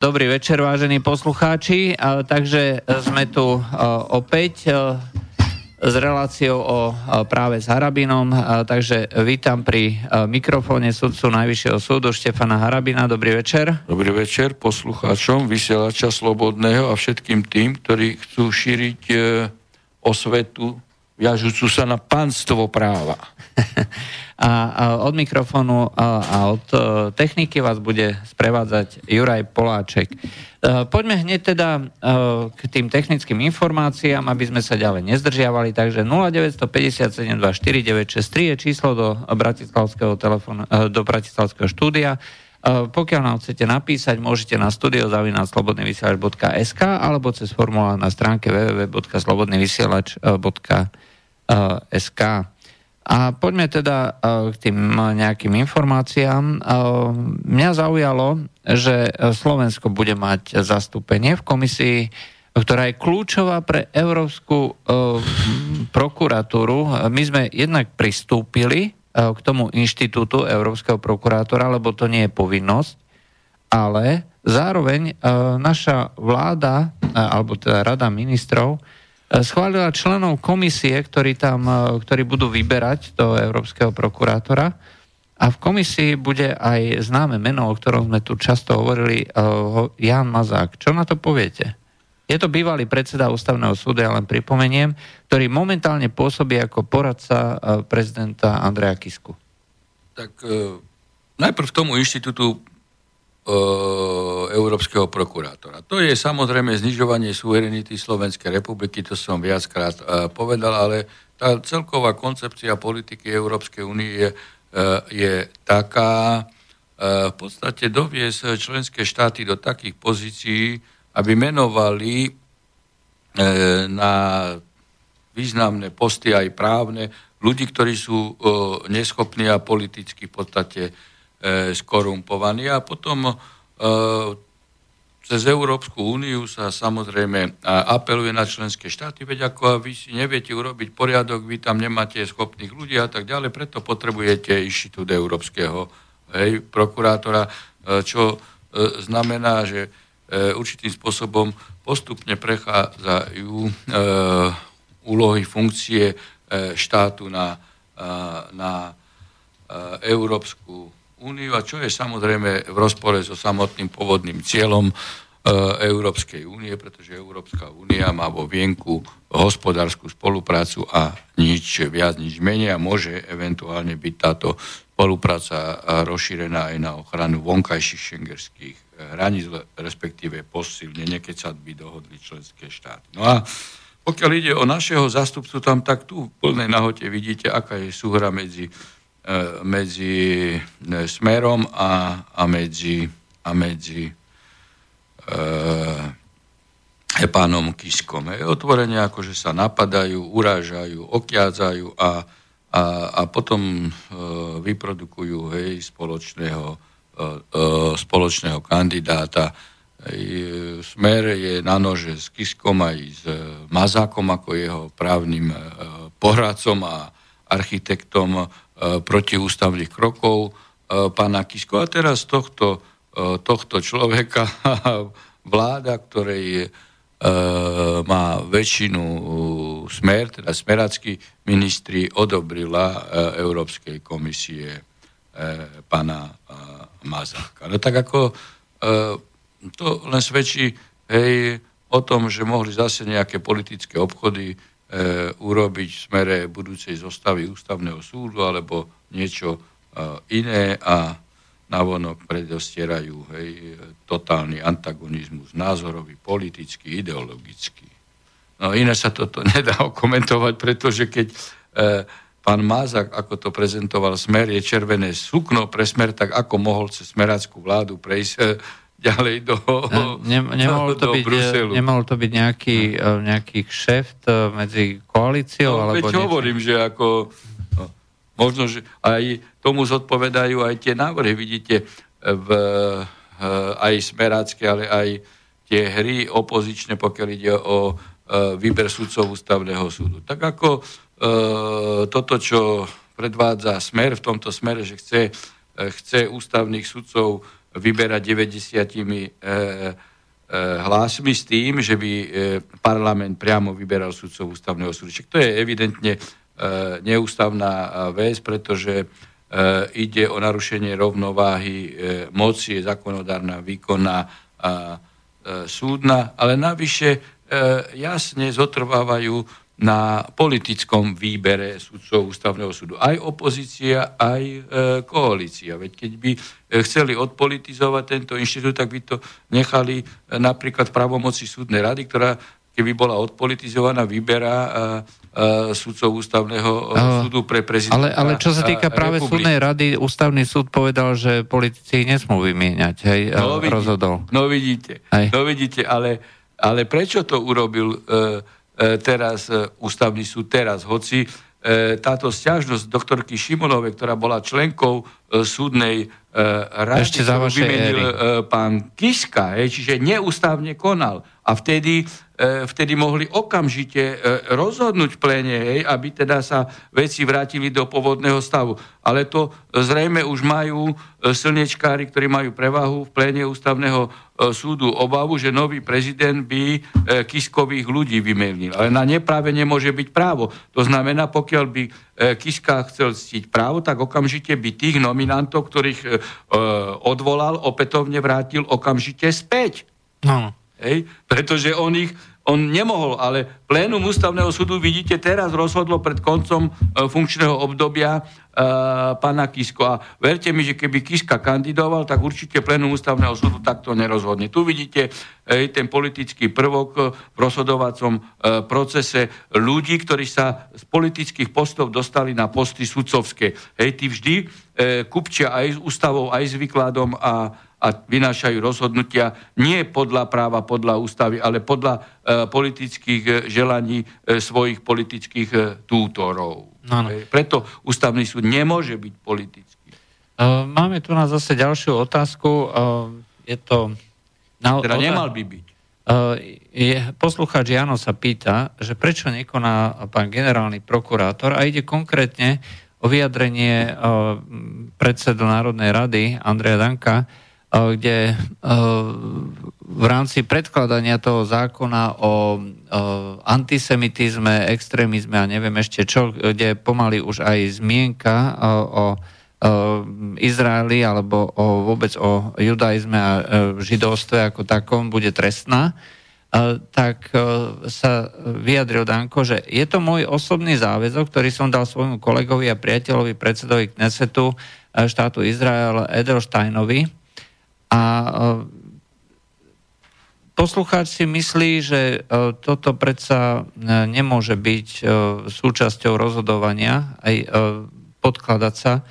Dobrý večer, vážení poslucháči. Takže sme tu opäť s reláciou o práve s Harabinom. Takže vítam pri mikrofóne sudcu Najvyššieho súdu Štefana Harabina. Dobrý večer. Dobrý večer poslucháčom vysielača Slobodného a všetkým tým, ktorí chcú šíriť e, osvetu viažúcu sa na pánstvo práva. A, od mikrofónu a, od e, techniky vás bude sprevádzať Juraj Poláček. E, poďme hneď teda e, k tým technickým informáciám, aby sme sa ďalej nezdržiavali. Takže 09572496 je číslo do bratislavského, telefónu, do bratislavského štúdia. Pokiaľ nám chcete napísať, môžete na studiozavinaclobodnyvysielač.sk alebo cez formulár na stránke www.slobodnyvysielač.sk. A poďme teda uh, k tým nejakým informáciám. Uh, mňa zaujalo, že Slovensko bude mať zastúpenie v komisii, ktorá je kľúčová pre Európsku prokuratúru. My sme jednak pristúpili k tomu inštitútu Európskeho prokurátora, lebo to nie je povinnosť, ale zároveň naša vláda, alebo teda rada ministrov, schválila členov komisie, ktorí, tam, e, ktorí budú vyberať do Európskeho prokurátora. A v komisii bude aj známe meno, o ktorom sme tu často hovorili, e, Jan Mazák. Čo na to poviete? Je to bývalý predseda ústavného súdu, ja len pripomeniem, ktorý momentálne pôsobí ako poradca e, prezidenta Andreja Kisku. Tak najprv tomu inštitútu európskeho prokurátora. To je samozrejme znižovanie suverenity Slovenskej republiky, to som viackrát e, povedal, ale tá celková koncepcia politiky Európskej únie je, e, je taká, v podstate doviesť členské štáty do takých pozícií, aby menovali na významné posty aj právne ľudí, ktorí sú neschopní a politicky v podstate e, skorumpovaní a potom e, cez Európsku úniu sa samozrejme apeluje na členské štáty, veď ako vy si neviete urobiť poriadok, vy tam nemáte schopných ľudí a tak ďalej, preto potrebujete inštitút Európskeho hej, prokurátora, e, čo e, znamená, že e, určitým spôsobom postupne prechádzajú e, úlohy, funkcie e, štátu na, e, na e, Európsku úniu a čo je samozrejme v rozpore so samotným pôvodným cieľom e, Európskej únie, pretože Európska únia má vo vienku hospodárskú spoluprácu a nič viac, nič menej a môže eventuálne byť táto spolupráca rozšírená aj na ochranu vonkajších šengerských hraníc, respektíve posilnenie, keď sa by dohodli členské štáty. No a pokiaľ ide o našeho zastupcu tam, tak tu v plnej nahote vidíte, aká je súhra medzi E, medzi e, Smerom a, a medzi, a medzi e, pánom Kiskom. Je otvorene akože sa napadajú, urážajú, okiadzajú a, a, a potom e, vyprodukujú hej, spoločného, e, e spoločného kandidáta. E, Smer je na nože s Kiskom aj s Mazákom ako jeho právnym e, poradcom a architektom E, protiústavných krokov e, pána Kisko. A teraz tohto, e, tohto človeka vláda, ktorej má väčšinu smer, teda smerácky ministri odobrila Európskej komisie pána Mazáka. No tak ako to len svedčí hej, o tom, že mohli zase nejaké politické obchody e, urobiť v smere budúcej zostavy ústavného súdu alebo niečo e, iné a navonok predostierajú hej, totálny antagonizmus názorový, politický, ideologický. No iné sa toto nedá komentovať, pretože keď e, pán Mázak, ako to prezentoval Smer, je červené sukno pre Smer, tak ako mohol cez smeráckú vládu prejsť e, ďalej do, ne, nemohol, to do byť, Bruselu. Nemohol to byť nejaký, no. nejaký kšeft e, medzi koalíciou? No, alebo veď hovorím, že ako no, možno, že aj tomu zodpovedajú aj tie návrhy. Vidíte, v, aj smerácké, ale aj tie hry opozičné, pokiaľ ide o výber sudcov ústavného súdu. Tak ako e, toto, čo predvádza smer v tomto smere, že chce, chce ústavných sudcov vyberať 90 hlasmi s tým, že by parlament priamo vyberal sudcov ústavného súdu. to je evidentne neústavná vec, pretože ide o narušenie rovnováhy moci, je zákonodárna, výkonná a súdna, ale navyše jasne zotrvávajú na politickom výbere sudcov ústavného súdu. Aj opozícia, aj e, koalícia. Veď keď by e, chceli odpolitizovať tento inštitút, tak by to nechali e, napríklad v pravomoci súdnej rady, ktorá keby bola odpolitizovaná, vyberá e, e, sudcov ústavného uh, súdu pre prezidenta. Ale, ale čo sa týka práve republiky. súdnej rady, ústavný súd povedal, že politici nesmú vymieňať, hej, no, vidí, rozhodol. No vidíte, no vidíte, ale, ale prečo to urobil e, E, teraz e, ústavný súd teraz, hoci e, táto stiažnosť doktorky Šimonovej, ktorá bola členkou súdnej rady, Ešte za vymenil pán Kiska, čiže neústavne konal. A vtedy E, vtedy mohli okamžite e, rozhodnúť v pléne, hej, aby teda sa veci vrátili do pôvodného stavu. Ale to zrejme už majú e, slnečkári, ktorí majú prevahu v pléne ústavného súdu obavu, že nový prezident by Kiskových ľudí vymenil. Ale na nepráve nemôže byť právo. To znamená, pokiaľ by Kiska chcel ctiť právo, tak okamžite by tých nominantov, ktorých odvolal, opätovne vrátil okamžite späť. No. Hej? Pretože on ich on nemohol, ale plénum ústavného súdu, vidíte, teraz rozhodlo pred koncom e, funkčného obdobia e, pána Kisko. A verte mi, že keby Kiska kandidoval, tak určite plénum ústavného súdu takto nerozhodne. Tu vidíte e, ten politický prvok v rozhodovacom e, procese ľudí, ktorí sa z politických postov dostali na posty sudcovské. Hej, tí vždy e, kupčia aj s ústavou, aj s výkladom a a vynášajú rozhodnutia nie podľa práva, podľa ústavy, ale podľa e, politických e, želaní e, svojich politických tútorov. No, no. Preto ústavný súd nemôže byť politický. Máme tu na zase ďalšiu otázku. Je to... Na, teda nemal by byť. Je, poslucháč Jano sa pýta, že prečo nekoná pán generálny prokurátor a ide konkrétne o vyjadrenie predsedu Národnej rady Andreja Danka, kde v rámci predkladania toho zákona o antisemitizme, extrémizme a neviem ešte čo, kde pomaly už aj zmienka o Izraeli alebo o, vôbec o judaizme a židovstve ako takom bude trestná, tak sa vyjadril Danko, že je to môj osobný záväzok, ktorý som dal svojmu kolegovi a priateľovi, predsedovi Knesetu štátu Izrael Edelsteinovi, a e, poslucháč si myslí, že e, toto predsa e, nemôže byť súčasťou rozhodovania, aj podkladať sa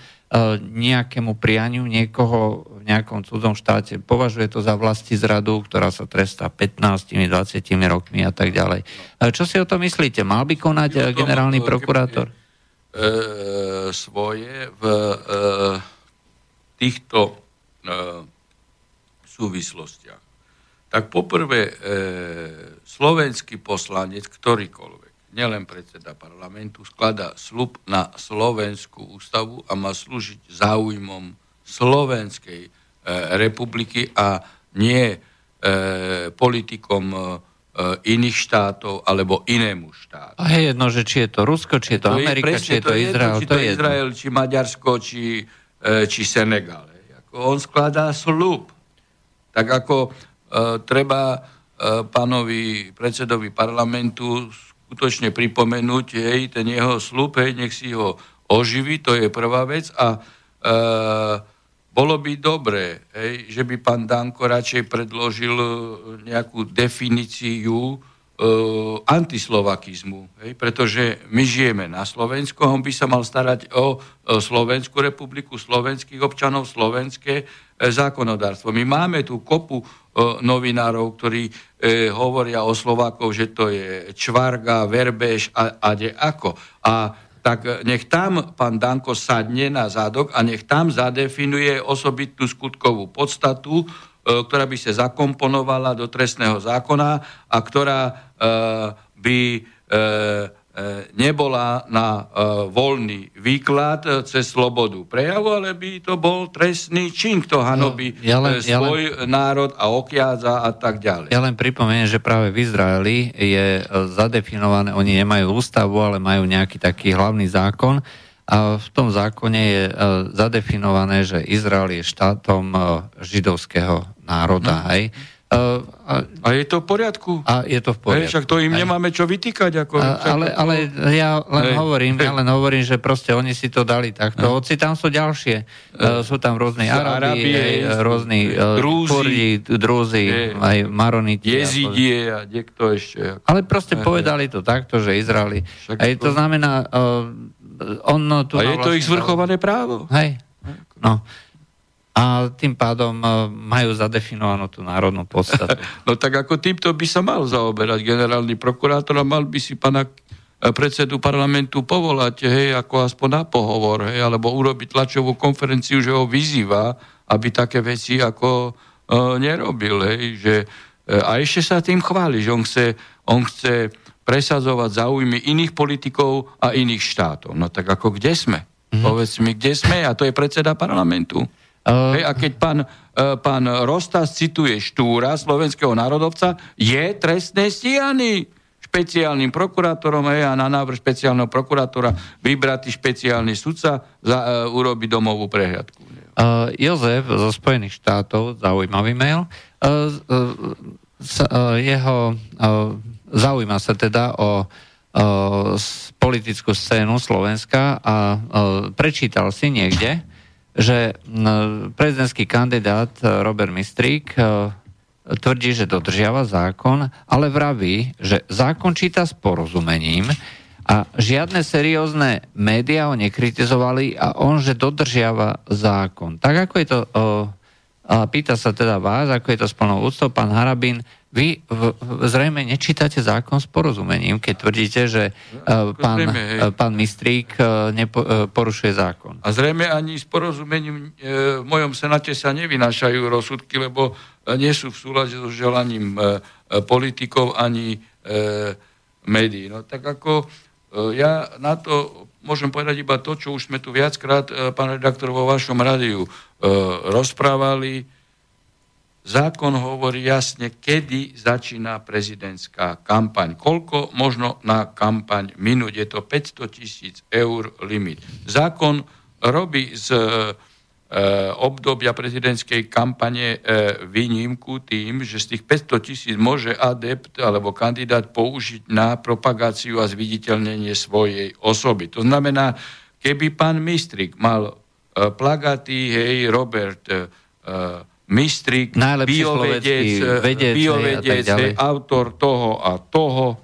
nejakému prianiu niekoho v nejakom cudzom štáte. Považuje to za vlasti zradu, ktorá sa trestá 15, 20 rokmi a tak ďalej. Čo si o to myslíte? Mal by konať generálny prokurátor? E, svoje v e, týchto e, súvislostiach. Tak poprvé, e, slovenský poslanec, ktorýkoľvek, nielen predseda parlamentu, skladá slub na Slovenskú ústavu a má slúžiť záujmom Slovenskej e, republiky a nie e, politikom e, iných štátov alebo inému štátu. A je jedno, že či je to Rusko, či je to, to Amerika, je, či je to, to Izrael. Či to, je Izrael, či Maďarsko, či, e, či Senegal. On skladá slub tak ako e, treba e, pánovi predsedovi parlamentu skutočne pripomenúť, hej, ten jeho slúb, hej, nech si ho oživí, to je prvá vec. A e, bolo by dobré, hej, že by pán Danko radšej predložil nejakú definíciu antislovakizmu, hej, pretože my žijeme na Slovensku, on by sa mal starať o, o Slovenskú republiku, slovenských občanov, slovenské e, zákonodárstvo. My máme tu kopu e, novinárov, ktorí hovoria o Slovákov, že to je čvarga, verbež a, a de ako. A tak nech tam pán Danko sadne na zádok a nech tam zadefinuje osobitnú skutkovú podstatu, ktorá by sa zakomponovala do trestného zákona a ktorá e, by e, nebola na voľný výklad cez slobodu prejavu, ale by to bol trestný čin, kto hanobí no, ja len, svoj ja len, národ a okiaza a tak ďalej. Ja len pripomeniem, že práve v Izraeli je zadefinované, oni nemajú ústavu, ale majú nejaký taký hlavný zákon, a v tom zákone je zadefinované, že Izrael je štátom židovského národa. No. Hej. Uh, a, a je to v poriadku? A je to v poriadku. Hej, však to im aj. nemáme čo vytýkať. Ako, a, ale, to... ale ja len hej. hovorím, hej. ja len hovorím, že proste oni si to dali takto. Hej. Hoci tam sú ďalšie. Uh, sú tam rôzne Arabie, Arabie rôzni Drúzi, Drúzi aj Maroniti. Jezidie a niekto ešte. Ale proste hej. povedali to takto, že Izraeli. A to znamená, uh, on tu a je to ich zvrchované právo. Hej. No a tým pádom e, majú zadefinovanú tú národnú podstatu. No tak ako týmto by sa mal zaoberať generálny prokurátor a mal by si pana e, predsedu parlamentu povolať, hej, ako aspoň na pohovor, hej, alebo urobiť tlačovú konferenciu, že ho vyzýva, aby také veci ako e, nerobil, hej, že e, a ešte sa tým chváli, že on chce, on chce presadzovať záujmy iných politikov a iných štátov. No tak ako kde sme? Mm-hmm. Povedz mi, kde sme? A to je predseda parlamentu. Uh... Hej, a keď pán, uh, pán Rostas cituje Štúra, slovenského národovca, je trestné stíhaný špeciálnym prokurátorom hej, a na návrh špeciálneho prokurátora vybratý špeciálny sudca za, uh, urobi domovú prehľadku. Uh, Jozef zo Spojených štátov, zaujímavý mail, uh, uh, sa, uh, jeho uh, zaujíma sa teda o politickú scénu Slovenska a prečítal si niekde, že prezidentský kandidát Robert Mistrík tvrdí, že dodržiava zákon, ale vraví, že zákon číta s porozumením a žiadne seriózne médiá ho nekritizovali a on, že dodržiava zákon. Tak ako je to, a pýta sa teda vás, ako je to s plnou úctou, pán Harabín, vy v, zrejme nečítate zákon s porozumením, keď tvrdíte, že uh, pán, zrejme, uh, pán Mistrík uh, nepo, uh, porušuje zákon. A zrejme ani s porozumením uh, v mojom senáte sa nevynášajú rozsudky, lebo nie sú v súlade so želaním uh, politikov ani uh, médií. No tak ako uh, ja na to môžem povedať iba to, čo už sme tu viackrát, uh, pán redaktor, vo vašom rádiu uh, rozprávali, Zákon hovorí jasne, kedy začína prezidentská kampaň. Koľko možno na kampaň minúť. Je to 500 tisíc eur limit. Zákon robí z e, obdobia prezidentskej kampane e, výnimku tým, že z tých 500 tisíc môže adept alebo kandidát použiť na propagáciu a zviditeľnenie svojej osoby. To znamená, keby pán Mistrik mal e, plagaty, hej, Robert e, mistrik, biovedec, vedec, biovedec hej, autor toho a toho,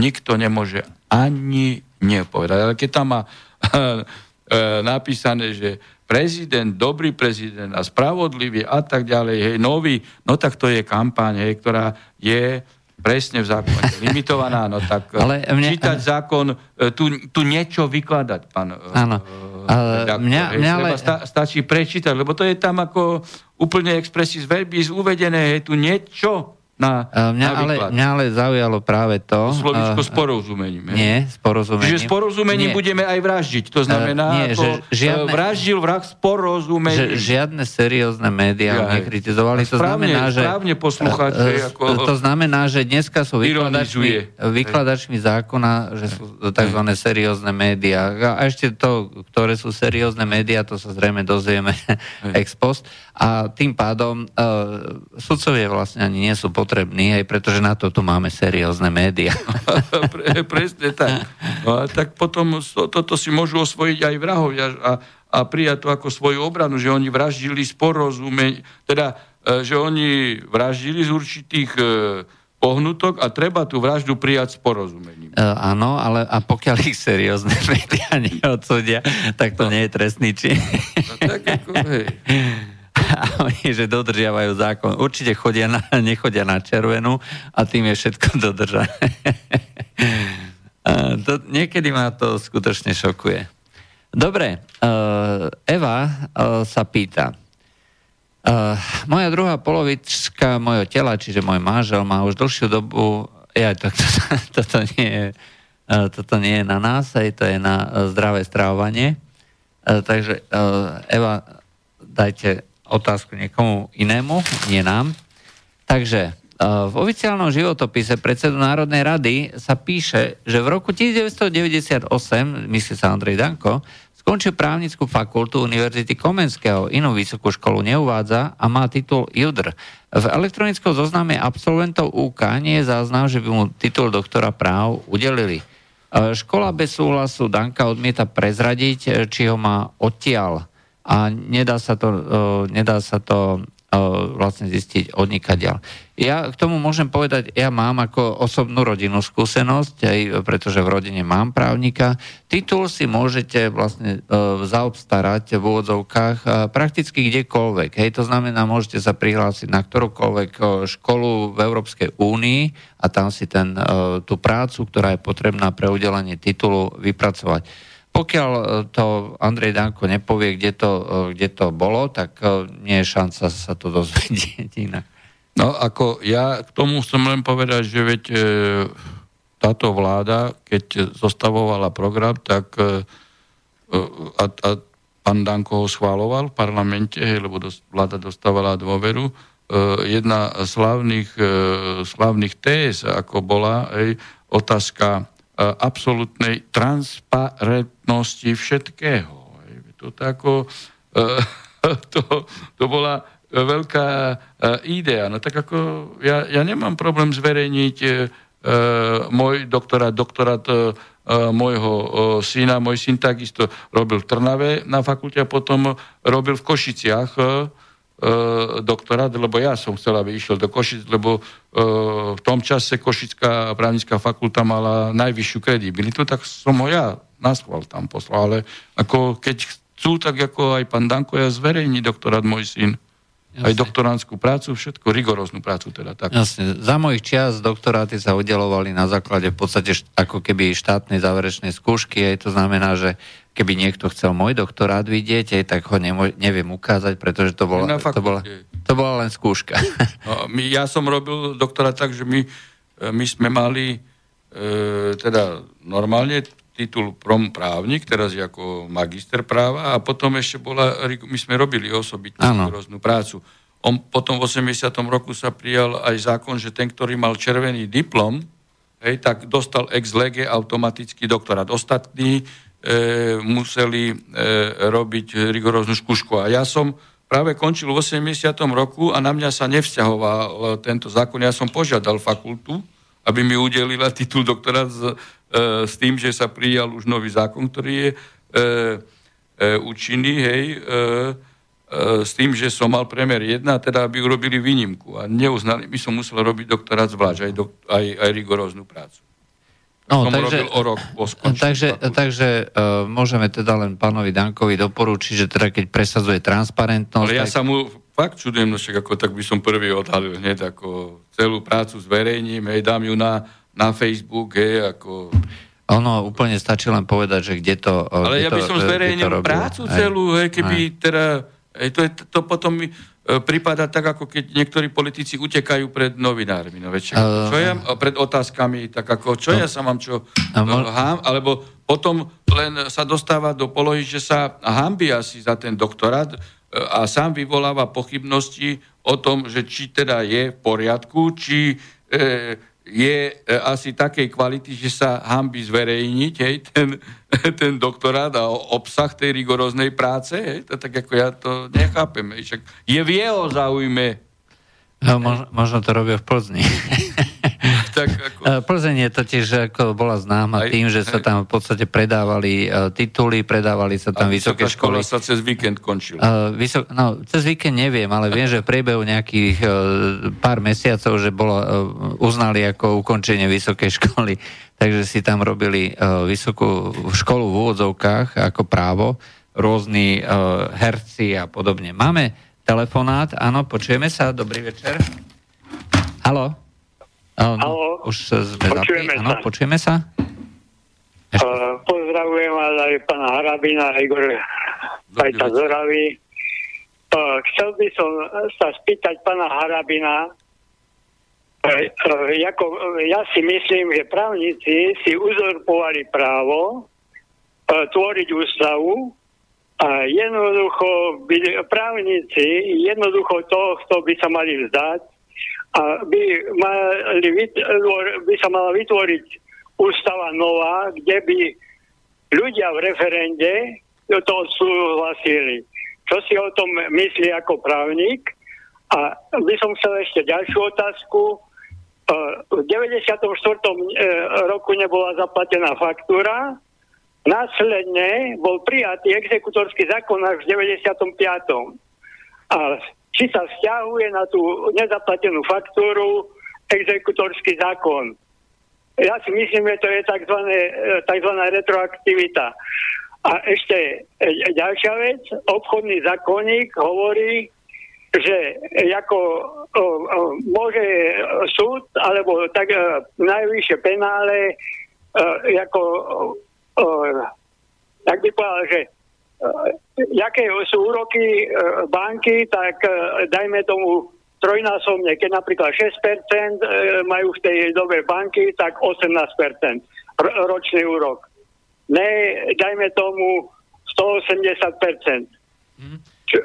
nikto nemôže ani nepovedať. Ale keď tam má napísané, že prezident, dobrý prezident a spravodlivý a tak ďalej, hej, nový, no tak to je kampaň, hej, ktorá je presne v zákone limitovaná, no tak Ale mne, čítať zákon, e, tu, tu niečo vykladať, pán e, Áno. Ale mňa, hej, mňa ale... sta, stačí prečítať, lebo to je tam ako úplne expressis verbis uvedené, je tu niečo na, mňa, na ale, mňa ale zaujalo práve to... Slovičko uh, s porozumením. Nie, s porozumením. Čiže s porozumením nie. budeme aj vraždiť. To znamená, uh, nie, že žiadne, vraždil vrah s porozumením. Že žiadne seriózne médiá ja, nekritizovali. To správne, znamená, že... Správne poslúchať. Uh, ako to znamená, že dneska sú vykladačmi, vykladačmi zákona, že sú tzv. seriózne médiá. A ešte to, ktoré sú seriózne médiá, to sa zrejme dozvieme ex post. A tým pádom uh, sudcovie vlastne ani nie sú potrební, aj pretože na to tu máme seriózne médiá. Pre, presne tak. No a tak potom to, toto si môžu osvojiť aj vrahovia a, a prijať to ako svoju obranu, že oni vraždili z porozumenia, teda, uh, že oni vraždili z určitých uh, pohnutok a treba tú vraždu prijať s porozumením. E, áno, ale a pokiaľ ich seriózne médiá neodsúdia, tak to no. nie je trestný čin. No, tak ako, hej. a oni, že dodržiavajú zákon. Určite chodia na, nechodia na červenú a tým je všetko dodržané. to, niekedy ma to skutočne šokuje. Dobre, uh, Eva uh, sa pýta. Uh, moja druhá polovička mojho tela, čiže môj manžel, má už dlhšiu dobu... Ja, to, to, toto nie je toto nie je na nás, aj to je na zdravé strávanie. Takže Eva, dajte otázku niekomu inému, nie nám. Takže v oficiálnom životopise predsedu Národnej rady sa píše, že v roku 1998, myslí sa Andrej Danko, Skončil právnickú fakultu Univerzity Komenského, inú vysokú školu neuvádza a má titul JUDR. V elektronickom zozname absolventov UK nie je záznam, že by mu titul doktora práv udelili. E, škola bez súhlasu Danka odmieta prezradiť, e, či ho má odtiaľ. A nedá sa to, e, nedá sa to vlastne zistiť odnikadiaľ. Ja k tomu môžem povedať, ja mám ako osobnú rodinnú skúsenosť, aj pretože v rodine mám právnika. Titul si môžete vlastne uh, zaobstarať v úvodzovkách prakticky kdekoľvek. Hej, to znamená, môžete sa prihlásiť na ktorúkoľvek školu v Európskej únii a tam si ten, tú prácu, ktorá je potrebná pre udelenie titulu, vypracovať. Pokiaľ e, to Andrej Danko nepovie, kde to, e, kde to bolo, tak e, nie je šanca sa to dozvedieť inak. No ako ja k tomu chcem len povedať, že veď táto vláda, keď zostavovala program, tak e, a, a pán Danko ho schváloval v parlamente, hej, lebo vláda dostávala dôveru. Jedna z slavných, e, slavných téz, ako bola hej, otázka absolútnej transparentnosti všetkého. To, tako, to, to bola veľká idea. No tak ako ja, ja nemám problém zverejniť e, môj doktorát, doktorát e, môjho e, syna. Môj syn takisto robil v Trnave na fakulte a potom robil v Košiciach E, doktorát, lebo ja som chcel, aby išiel do Košic, lebo e, v tom čase Košická právnická fakulta mala najvyššiu kredibilitu, tak som ho ja na schvál tam poslal. Ale ako keď chcú, tak ako aj pán Danko, ja zverejní doktorát môj syn. Jasne. Aj doktorantskú prácu, všetko, rigoróznu prácu teda. Tak. Jasne. Za mojich čias doktoráty sa udelovali na základe v podstate ako keby štátnej záverečnej skúšky, aj to znamená, že keby niekto chcel môj doktorát vidieť, tak ho nemo- neviem ukázať, pretože to bola, to bola, to bola len skúška. No, my, ja som robil doktorát tak, že my, e, my sme mali e, teda normálne titul prom právnik, teraz je ako magister práva a potom ešte bola, my sme robili osobitnú rôznu prácu. On potom v 80. roku sa prijal aj zákon, že ten, ktorý mal červený diplom, hej, tak dostal ex lege automaticky doktorát. Ostatní museli e, robiť rigoróznu skúšku. A ja som práve končil v 80. roku a na mňa sa nevzťahoval tento zákon. Ja som požiadal fakultu, aby mi udelila titul doktora s, e, s tým, že sa prijal už nový zákon, ktorý je e, e, účinný, hej, e, e, s tým, že som mal premer 1, teda aby urobili výnimku a neuznali, my som musel robiť doktorát zvlášť, aj, do, aj, aj rigoróznu prácu. No, som takže, robil o rok po Takže, takže uh, môžeme teda len pánovi Dankovi doporučiť, že teda keď presadzuje transparentnosť... Ale ja tak... sa mu fakt čudujem, no však ako tak by som prvý odhalil hneď ako celú prácu zverejním, hej, dám ju na, na Facebook, hej, ako... Ono úplne stačí len povedať, že kde to Ale kde ja by som zverejnil prácu celú, hej, keby aj. teda... Hej, to, je, to potom e, prípada tak, ako keď niektorí politici utekajú pred novinármi. No veď, uh, čo ja, pred otázkami, tak ako, čo uh, ja sa mám čo uh, hám, alebo potom len sa dostáva do polohy, že sa hambí asi za ten doktorát, a sám vyvoláva pochybnosti o tom, že či teda je v poriadku, či e, je e, asi takej kvality, že sa hambi zverejniť hej, ten, ten doktorát a obsah tej rigoróznej práce. Hej, to, tak ako ja to nechápem. Hej, však je v jeho záujme. No, možno, možno to robia v Plzni. tak ako... E, Plzeň je totiž ako bola známa aj, tým, že aj. sa tam v podstate predávali uh, tituly, predávali sa tam vysoké školy. sa cez víkend končila. Uh, vysok, no, cez víkend neviem, ale viem, že v priebehu nejakých uh, pár mesiacov, že bolo, uh, uznali ako ukončenie vysokej školy, takže si tam robili uh, vysokú školu v úvodzovkách ako právo, rôzni uh, herci a podobne. Máme telefonát, áno, počujeme sa, dobrý večer. Halo? Áno, už sme počujeme zapí... Áno, počujeme sa? Uh, pozdravujem vás aj pána Harabina, Igor Pajta Zoravy. Uh, chcel by som sa spýtať pána Harabina, uh, ako, ja si myslím, že právnici si uzurpovali právo tvoriť ústavu a jednoducho by, právnici jednoducho tohto by sa mali vzdať a by, mali, by sa mala vytvoriť ústava nová, kde by ľudia v referende to súhlasili. Čo si o tom myslí ako právnik? A by som chcel ešte ďalšiu otázku. V 94. E, roku nebola zaplatená faktúra, následne bol prijatý exekutorský zákon až v 95. A či sa vzťahuje na tú nezaplatenú faktúru exekutorský zákon. Ja si myslím, že to je tzv. tzv. retroaktivita. A ešte e, ďalšia vec, obchodný zákonník hovorí, že ako o, o, môže súd alebo tak o, e, najvyššie penále o, e, ako o, tak by povedal, že jaké sú úroky banky, tak dajme tomu trojnásobne, keď napríklad 6% majú v tej dobe banky, tak 18% ročný úrok ne, dajme tomu 180%. Mm. Čo,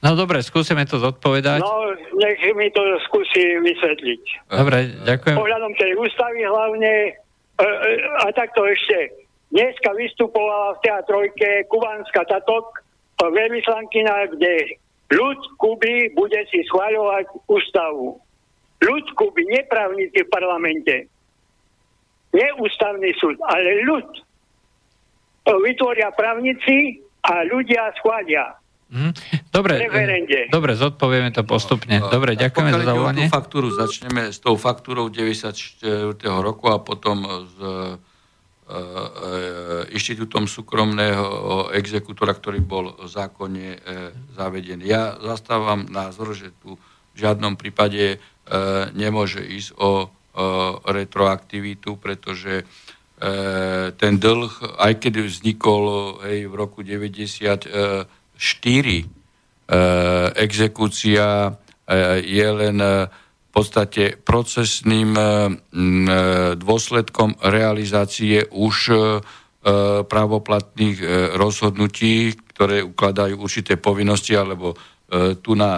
no dobre, skúsime to zodpovedať. No, nech mi to skúsi vysvetliť. Dobre, ďakujem. Pohľadom tej ústavy hlavne, e, e, a takto ešte, dneska vystupovala v teatrojke kubánska tatok, e, veľvyslankina, kde ľud Kuby bude si schváľovať ústavu. Ľud Kuby, neprávnici v parlamente. Neústavný súd, ale ľud vytvoria právnici a ľudia schvália. Mm, dobre, dobre, zodpovieme to postupne. Dobre, ďakujeme za zavolanie. faktúru začneme s tou faktúrou 94. roku a potom s e, e, inštitútom súkromného exekútora, ktorý bol zákonne e, zavedený. Ja zastávam názor, že tu v žiadnom prípade e, nemôže ísť o, retroaktivitu, pretože E, ten dlh, aj keď vznikol hej, v roku 94, e, exekúcia e, je len v podstate procesným dôsledkom realizácie už právoplatných rozhodnutí, ktoré ukladajú určité povinnosti, alebo tu na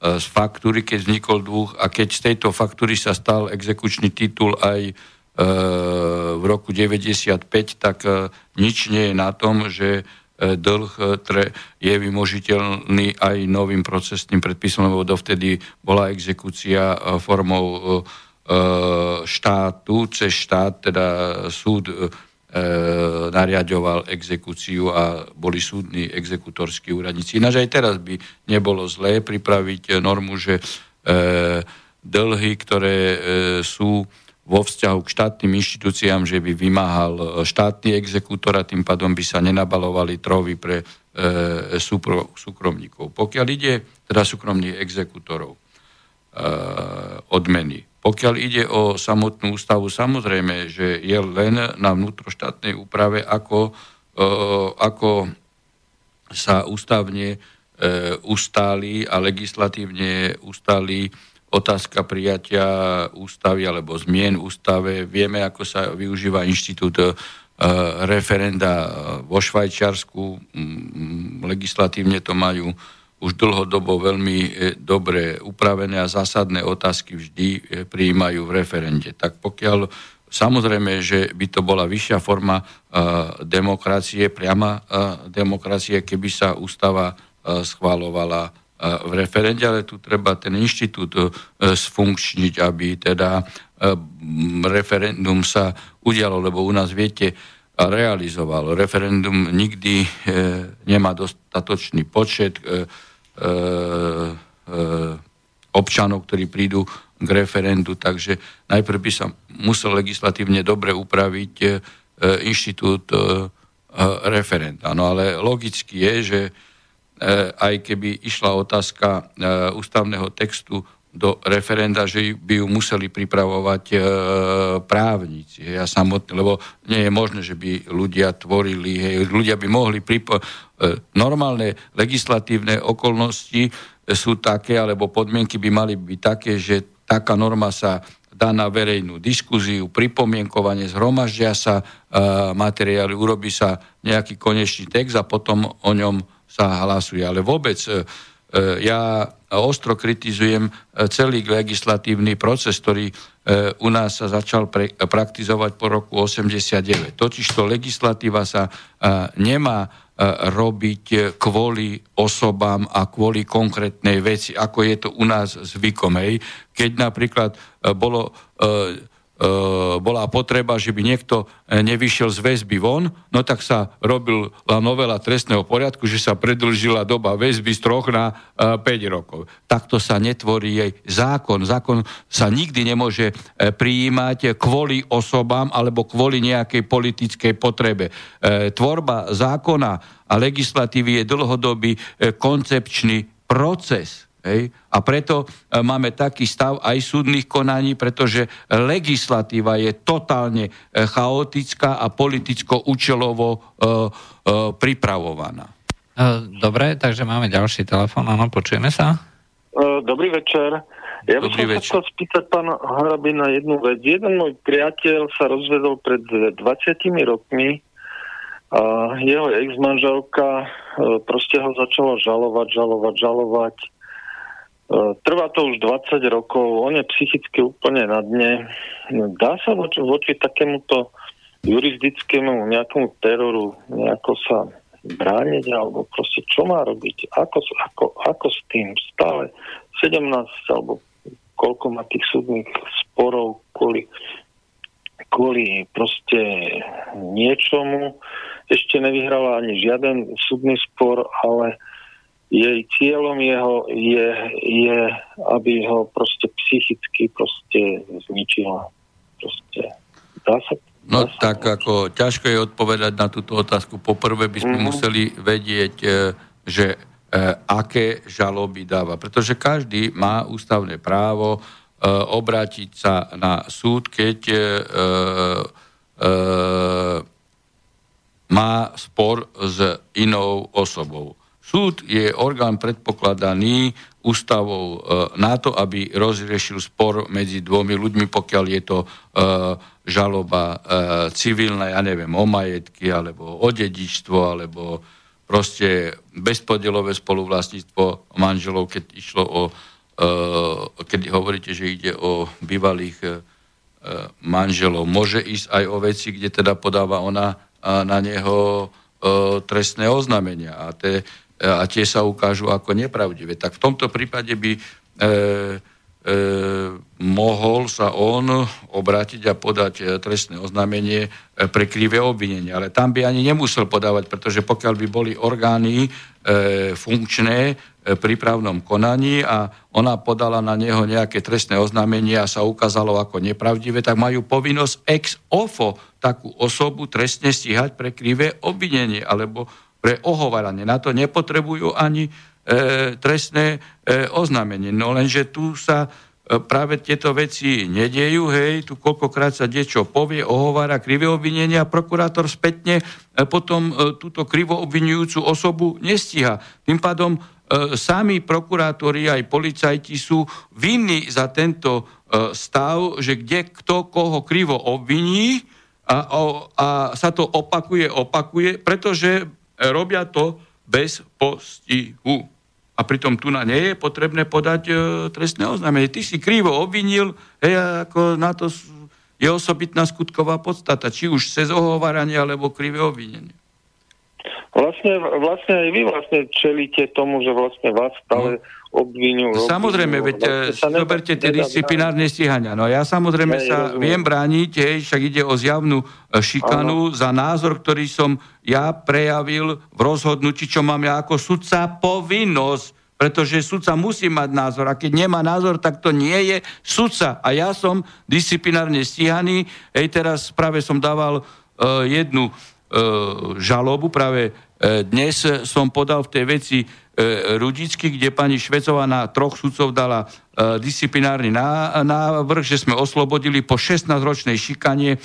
z faktúry, keď vznikol dlh. A keď z tejto faktúry sa stal exekučný titul aj v roku 95, tak e, nič nie je na tom, že e, dlh e, je vymožiteľný aj novým procesným predpisom, lebo dovtedy bola exekúcia formou štátu, cez štát, teda súd nariadoval exekúciu a boli súdni exekutorskí úradníci. Ináč aj teraz by nebolo zlé pripraviť normu, že dlhy, ktoré sú vo vzťahu k štátnym inštitúciám, že by vymáhal e, štátny exekútor a tým pádom by sa nenabalovali trovy pre e, súpro, súkromníkov. Pokiaľ ide teda súkromných exekútorov, e, odmeny. Pokiaľ ide o samotnú ústavu, samozrejme, že je len na vnútroštátnej úprave, ako, e, ako sa ústavne e, ustáli a legislatívne ustáli otázka prijatia ústavy alebo zmien ústave. Vieme, ako sa využíva inštitút uh, referenda vo Švajčiarsku. Mm, legislatívne to majú už dlhodobo veľmi e, dobre upravené a zásadné otázky vždy e, prijímajú v referende. Tak pokiaľ Samozrejme, že by to bola vyššia forma uh, demokracie, priama uh, demokracie, keby sa ústava uh, schválovala v referende, ale tu treba ten inštitút e, sfunkčniť, aby teda e, referendum sa udialo, lebo u nás, viete, realizoval. Referendum nikdy e, nemá dostatočný počet občanov, ktorí prídu k referendu, takže najprv by sa musel legislatívne dobre upraviť inštitút referenda. No ale logicky je, že aj keby išla otázka e, ústavného textu do referenda, že by ju museli pripravovať e, právnici. Ja samotný, lebo nie je možné, že by ľudia tvorili, hej, ľudia by mohli pripo- normálne legislatívne okolnosti sú také, alebo podmienky by mali byť také, že taká norma sa dá na verejnú diskuziu, pripomienkovanie, zhromaždia sa e, materiály, urobí sa nejaký konečný text a potom o ňom sa hlasuje. Ale vôbec e, ja ostro kritizujem celý legislatívny proces, ktorý u nás sa začal pre, praktizovať po roku 89. Totižto legislatíva sa nemá robiť kvôli osobám a kvôli konkrétnej veci, ako je to u nás zvykom. Hej. Keď napríklad e, bolo e, E, bola potreba, že by niekto e, nevyšiel z väzby von, no tak sa robila novela trestného poriadku, že sa predlžila doba väzby z troch na 5 e, rokov. Takto sa netvorí jej zákon. Zákon sa nikdy nemôže prijímať kvôli osobám alebo kvôli nejakej politickej potrebe. Tvorba zákona a legislatívy je dlhodobý koncepčný proces Hej? A preto e, máme taký stav aj súdnych konaní, pretože legislatíva je totálne e, chaotická a politicko-účelovo e, e, pripravovaná. Dobre, takže máme ďalší telefon. Áno, počujeme sa? Dobrý večer. Ja by som sa chcel spýtať pán Harabi na jednu vec. Jeden môj priateľ sa rozvedol pred 20 rokmi a jeho ex-manželka proste ho začala žalovať, žalovať, žalovať trvá to už 20 rokov, on je psychicky úplne na dne. Dá sa voči, voči takémuto jurisdickému nejakému teroru nejako sa brániť, alebo proste čo má robiť, ako, ako, ako s tým stále 17 alebo koľko má tých súdnych sporov kvôli, kvôli proste niečomu. Ešte nevyhrala ani žiaden súdny spor, ale jej cieľom jeho je, je, aby ho proste psychicky proste zničila. Proste. Dá sa, no tak ako ťažko je odpovedať na túto otázku. Poprvé by sme mm-hmm. museli vedieť, e, že e, aké žaloby dáva. Pretože každý má ústavné právo e, obrátiť sa na súd, keď má spor s inou osobou. Súd je orgán predpokladaný ústavou e, na to, aby rozriešil spor medzi dvomi ľuďmi, pokiaľ je to e, žaloba e, civilná, ja neviem, o majetky, alebo o dedičstvo, alebo proste bezpodielové spoluvlastníctvo manželov, keď išlo o, keď hovoríte, že ide o bývalých manželov. Môže ísť aj o veci, kde teda podáva ona na neho trestné oznámenia. A tie a tie sa ukážu ako nepravdivé. Tak v tomto prípade by e, e, mohol sa on obrátiť a podať e, trestné oznámenie e, pre krivé obvinenie. Ale tam by ani nemusel podávať, pretože pokiaľ by boli orgány e, funkčné e, pri právnom konaní a ona podala na neho nejaké trestné oznámenie a sa ukázalo ako nepravdivé, tak majú povinnosť ex ofo takú osobu trestne stíhať pre krivé obvinenie alebo pre ohovaranie. Na to nepotrebujú ani e, trestné e, oznámenie. No lenže tu sa e, práve tieto veci nediejú, hej, tu koľkokrát sa niečo povie, ohovára krivé obvinenia a prokurátor spätne e, potom e, túto krivo obvinujúcu osobu nestíha. Tým pádom sami prokurátori aj policajti sú vinní za tento stav, že kde kto koho krivo obviní a, a, a sa to opakuje, opakuje, pretože robia to bez postihu. A pritom tu na nie je potrebné podať e, trestné oznámenie. Ty si krivo obvinil, hej, ako na to je osobitná skutková podstata, či už cez ohováranie alebo krivé obvinenie. Vlastne, vlastne aj vy vlastne čelíte tomu, že vlastne vás stále no obvinujú. Samozrejme, veď vlastne e, zoberte tie disciplinárne stíhania. No ja samozrejme ne, sa rozumiem. viem brániť, hej, však ide o zjavnú e, šikanu ano. za názor, ktorý som ja prejavil v rozhodnutí, čo mám ja ako sudca povinnosť pretože sudca musí mať názor a keď nemá názor, tak to nie je sudca. A ja som disciplinárne stíhaný. Hej, teraz práve som dával uh, jednu uh, žalobu, práve uh, dnes som podal v tej veci Rudicky, kde pani Švecová na troch sudcov dala disciplinárny návrh, že sme oslobodili po 16-ročnej šikanie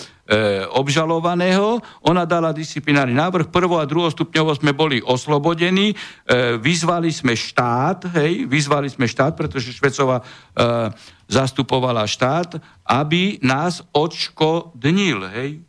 obžalovaného. Ona dala disciplinárny návrh, prvo a druhostupňovo sme boli oslobodení, vyzvali sme štát, hej, vyzvali sme štát, pretože Švecová zastupovala štát, aby nás odškodnil, hej,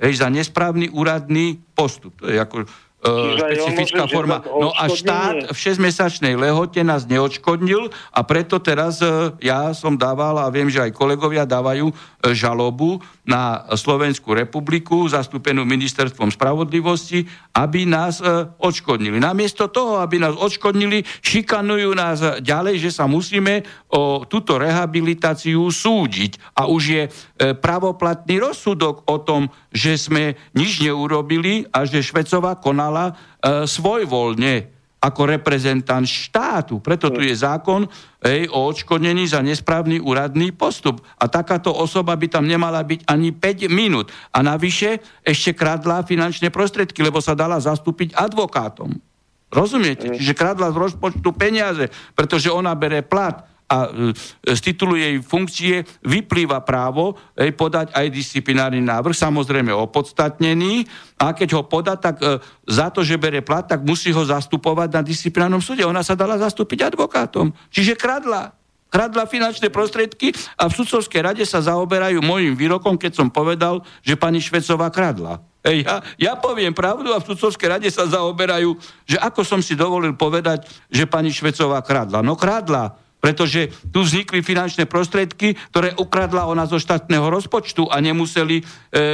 hej, za nesprávny úradný postup. To je ako Čiže špecifická forma. No a štát v 6-mesačnej lehote nás neodškodnil a preto teraz e, ja som dával a viem, že aj kolegovia dávajú e, žalobu na Slovenskú republiku, zastúpenú ministerstvom spravodlivosti, aby nás e, odškodnili. Namiesto toho, aby nás odškodnili, šikanujú nás ďalej, že sa musíme o túto rehabilitáciu súdiť. A už je pravoplatný rozsudok o tom, že sme nič neurobili a že Švecová konala e, svojvoľne ako reprezentant štátu. Preto tu je zákon ej, o odškodnení za nesprávny úradný postup. A takáto osoba by tam nemala byť ani 5 minút. A navyše ešte kradla finančné prostriedky, lebo sa dala zastúpiť advokátom. Rozumiete? Čiže kradla z rozpočtu peniaze, pretože ona bere plat a e, z titulu jej funkcie vyplýva právo jej podať aj disciplinárny návrh, samozrejme opodstatnený a keď ho podá, tak e, za to, že bere plat, tak musí ho zastupovať na disciplinárnom súde. Ona sa dala zastúpiť advokátom. Čiže kradla kradla finančné prostriedky a v sudcovskej rade sa zaoberajú môjim výrokom, keď som povedal, že pani Švecová kradla. Ej, ja, ja poviem pravdu a v sudcovskej rade sa zaoberajú, že ako som si dovolil povedať, že pani Švecová kradla. No kradla pretože tu vznikli finančné prostriedky, ktoré ukradla ona zo štátneho rozpočtu a nemuseli e, e,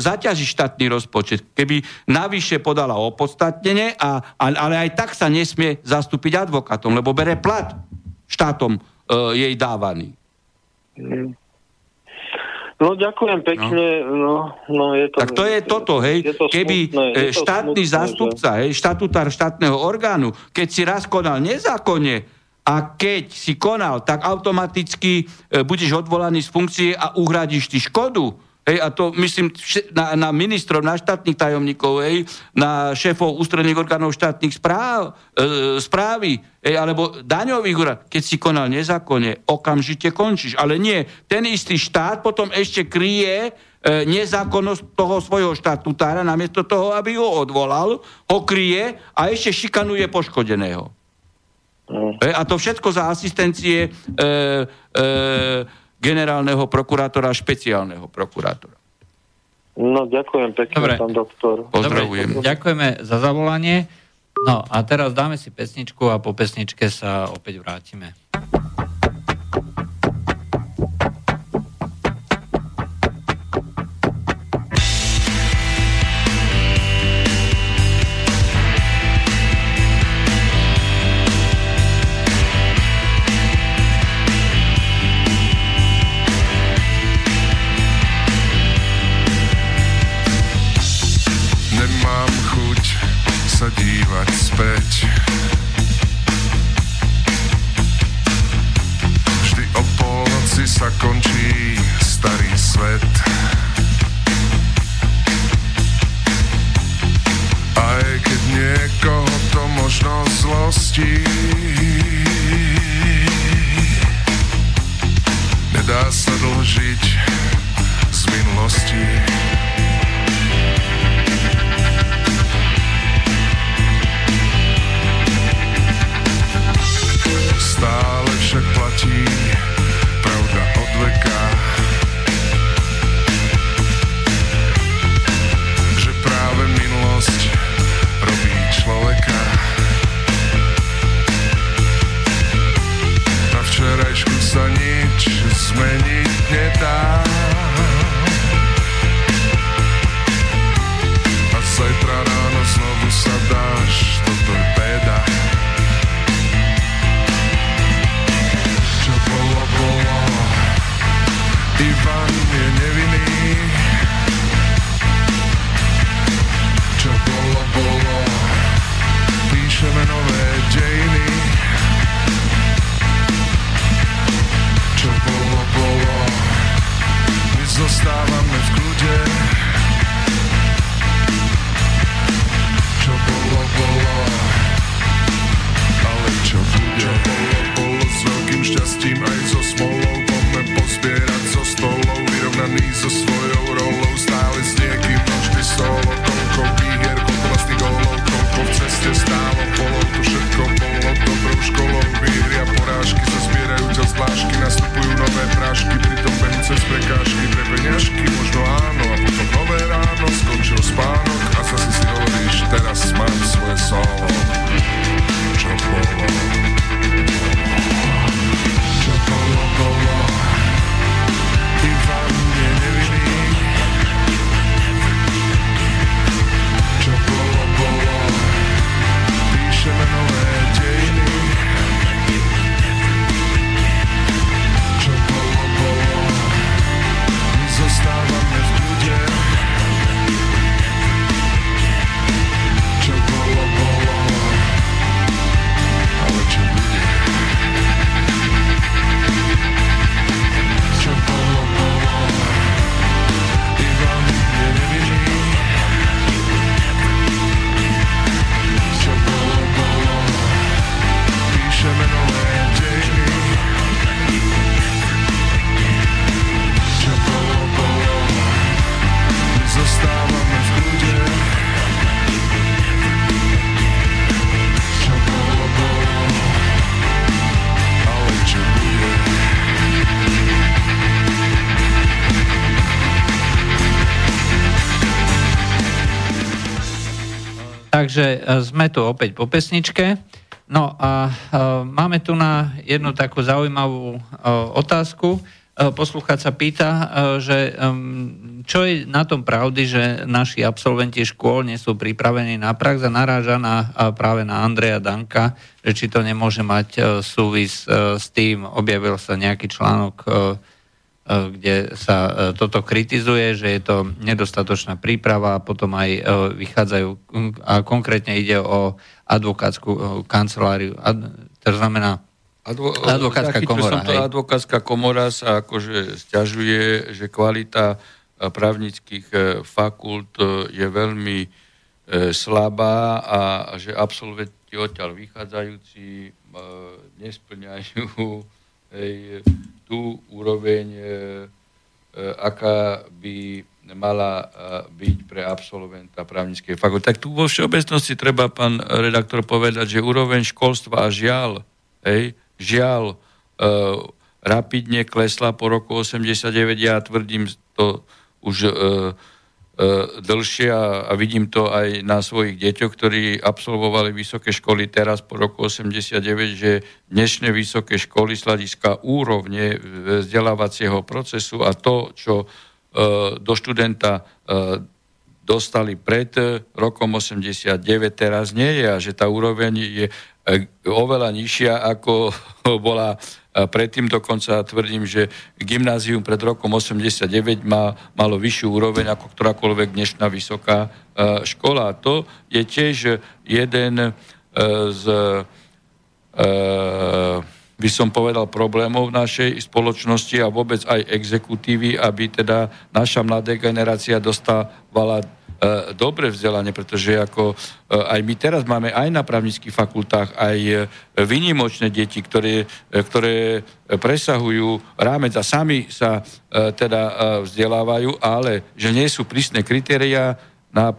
zaťažiť štátny rozpočet. Keby navyše podala opodstatnenie, a, ale aj tak sa nesmie zastúpiť advokátom, lebo bere plat štátom e, jej dávaný. No ďakujem pekne. No. No, no je to, tak to je toto, hej. Je to Keby smutné, je to štátny smutné, zástupca, že... hej, štatutár štátneho orgánu, keď si raz konal nezákonne, a keď si konal, tak automaticky e, budeš odvolaný z funkcie a uhradíš ty škodu. Hej, a to myslím na, na ministrov, na štátnych tajomníkov, hej, na šéfov ústredných orgánov štátnych správ, e, správy, hej, alebo daňových úrad. Keď si konal nezákonne, okamžite končíš. Ale nie, ten istý štát potom ešte kryje e, nezákonnosť toho svojho štatutára, namiesto toho, aby ho odvolal, ho kryje a ešte šikanuje poškodeného. No. A to všetko za asistencie e, e, generálneho prokurátora a špeciálneho prokurátora. No, ďakujem pekne, Dobre. pán doktor. Pozdravujem. Dobre, ďakujeme za zavolanie. No a teraz dáme si pesničku a po pesničke sa opäť vrátime. meniškė tą. Takže e, sme tu opäť po pesničke. No a uh, máme tu na jednu takú zaujímavú uh, otázku. Poslúchať sa pýta, že čo je na tom pravdy, že naši absolventi škôl nie sú pripravení na prax a naráža na, práve na Andreja Danka, že či to nemôže mať súvis s tým, objavil sa nejaký článok E, kde sa e, toto kritizuje, že je to nedostatočná príprava a potom aj e, vychádzajú, a konkrétne ide o advokátsku kanceláriu, to znamená Advo- advokátska komora. Som to, advokátska komora sa akože stiažuje, že kvalita právnických fakult je veľmi e, slabá a že absolventi odtiaľ vychádzajúci e, nesplňajú hej, tú úroveň, e, e, aká by mala e, byť pre absolventa právnickej fakulty. Tak tu vo všeobecnosti treba, pán redaktor, povedať, že úroveň školstva a žiaľ, hej, žiaľ, e, rapidne klesla po roku 89. Ja tvrdím to už e, dlhšie a, a vidím to aj na svojich deťoch, ktorí absolvovali vysoké školy teraz po roku 89, že dnešné vysoké školy z úrovne vzdelávacieho procesu a to, čo e, do študenta e, dostali pred rokom 89, teraz nie je a že tá úroveň je oveľa nižšia, ako bola Predtým dokonca tvrdím, že gymnázium pred rokom 89 má, malo vyššiu úroveň ako ktorákoľvek dnešná vysoká e, škola. To je tiež jeden e, z e, by som povedal, problémov v našej spoločnosti a vôbec aj exekutívy, aby teda naša mladá generácia dostávala E, dobré vzdelanie, pretože ako e, aj my teraz máme aj na právnických fakultách aj e, vynimočné deti, ktoré, ktoré presahujú rámec a sami sa teda vzdelávajú, ale že nie sú prísne kritéria na,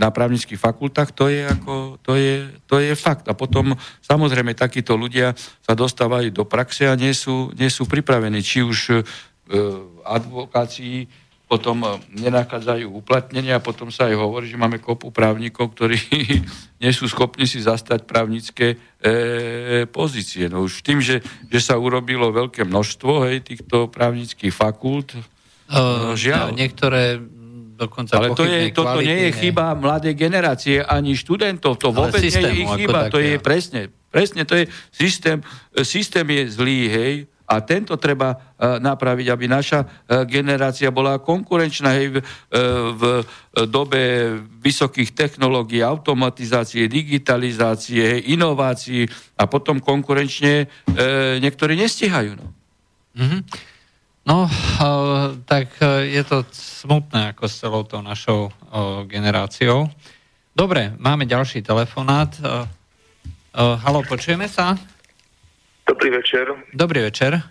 na právnických fakultách, to je, ako, to, je, to je fakt. A potom samozrejme takíto ľudia sa dostávajú do praxe a nie sú, nie sú pripravení, či už v advokácii, potom eh, nenachádzajú uplatnenia a potom sa aj hovorí, že máme kopu právnikov, ktorí nie sú schopní si zastať právnické e, pozície. No už tým, že, že sa urobilo veľké množstvo hej, týchto právnických fakult, uh, žiaľ. Niektoré dokonca Ale to je, toto kvality, nie je chyba mladej generácie ani študentov, to vôbec nie je ich chyba, to je presne, presne, to je systém, systém je zlý, hej, a tento treba uh, napraviť, aby naša uh, generácia bola konkurenčná hej, v, uh, v dobe vysokých technológií, automatizácie, digitalizácie, hej, inovácií a potom konkurenčne niektorí nestihajú. No, mm-hmm. no tak je to smutné ako s celou tou našou generáciou. Dobre, máme ďalší telefonát. Halo, počujeme sa? Dobrý večer. Dobrý večer.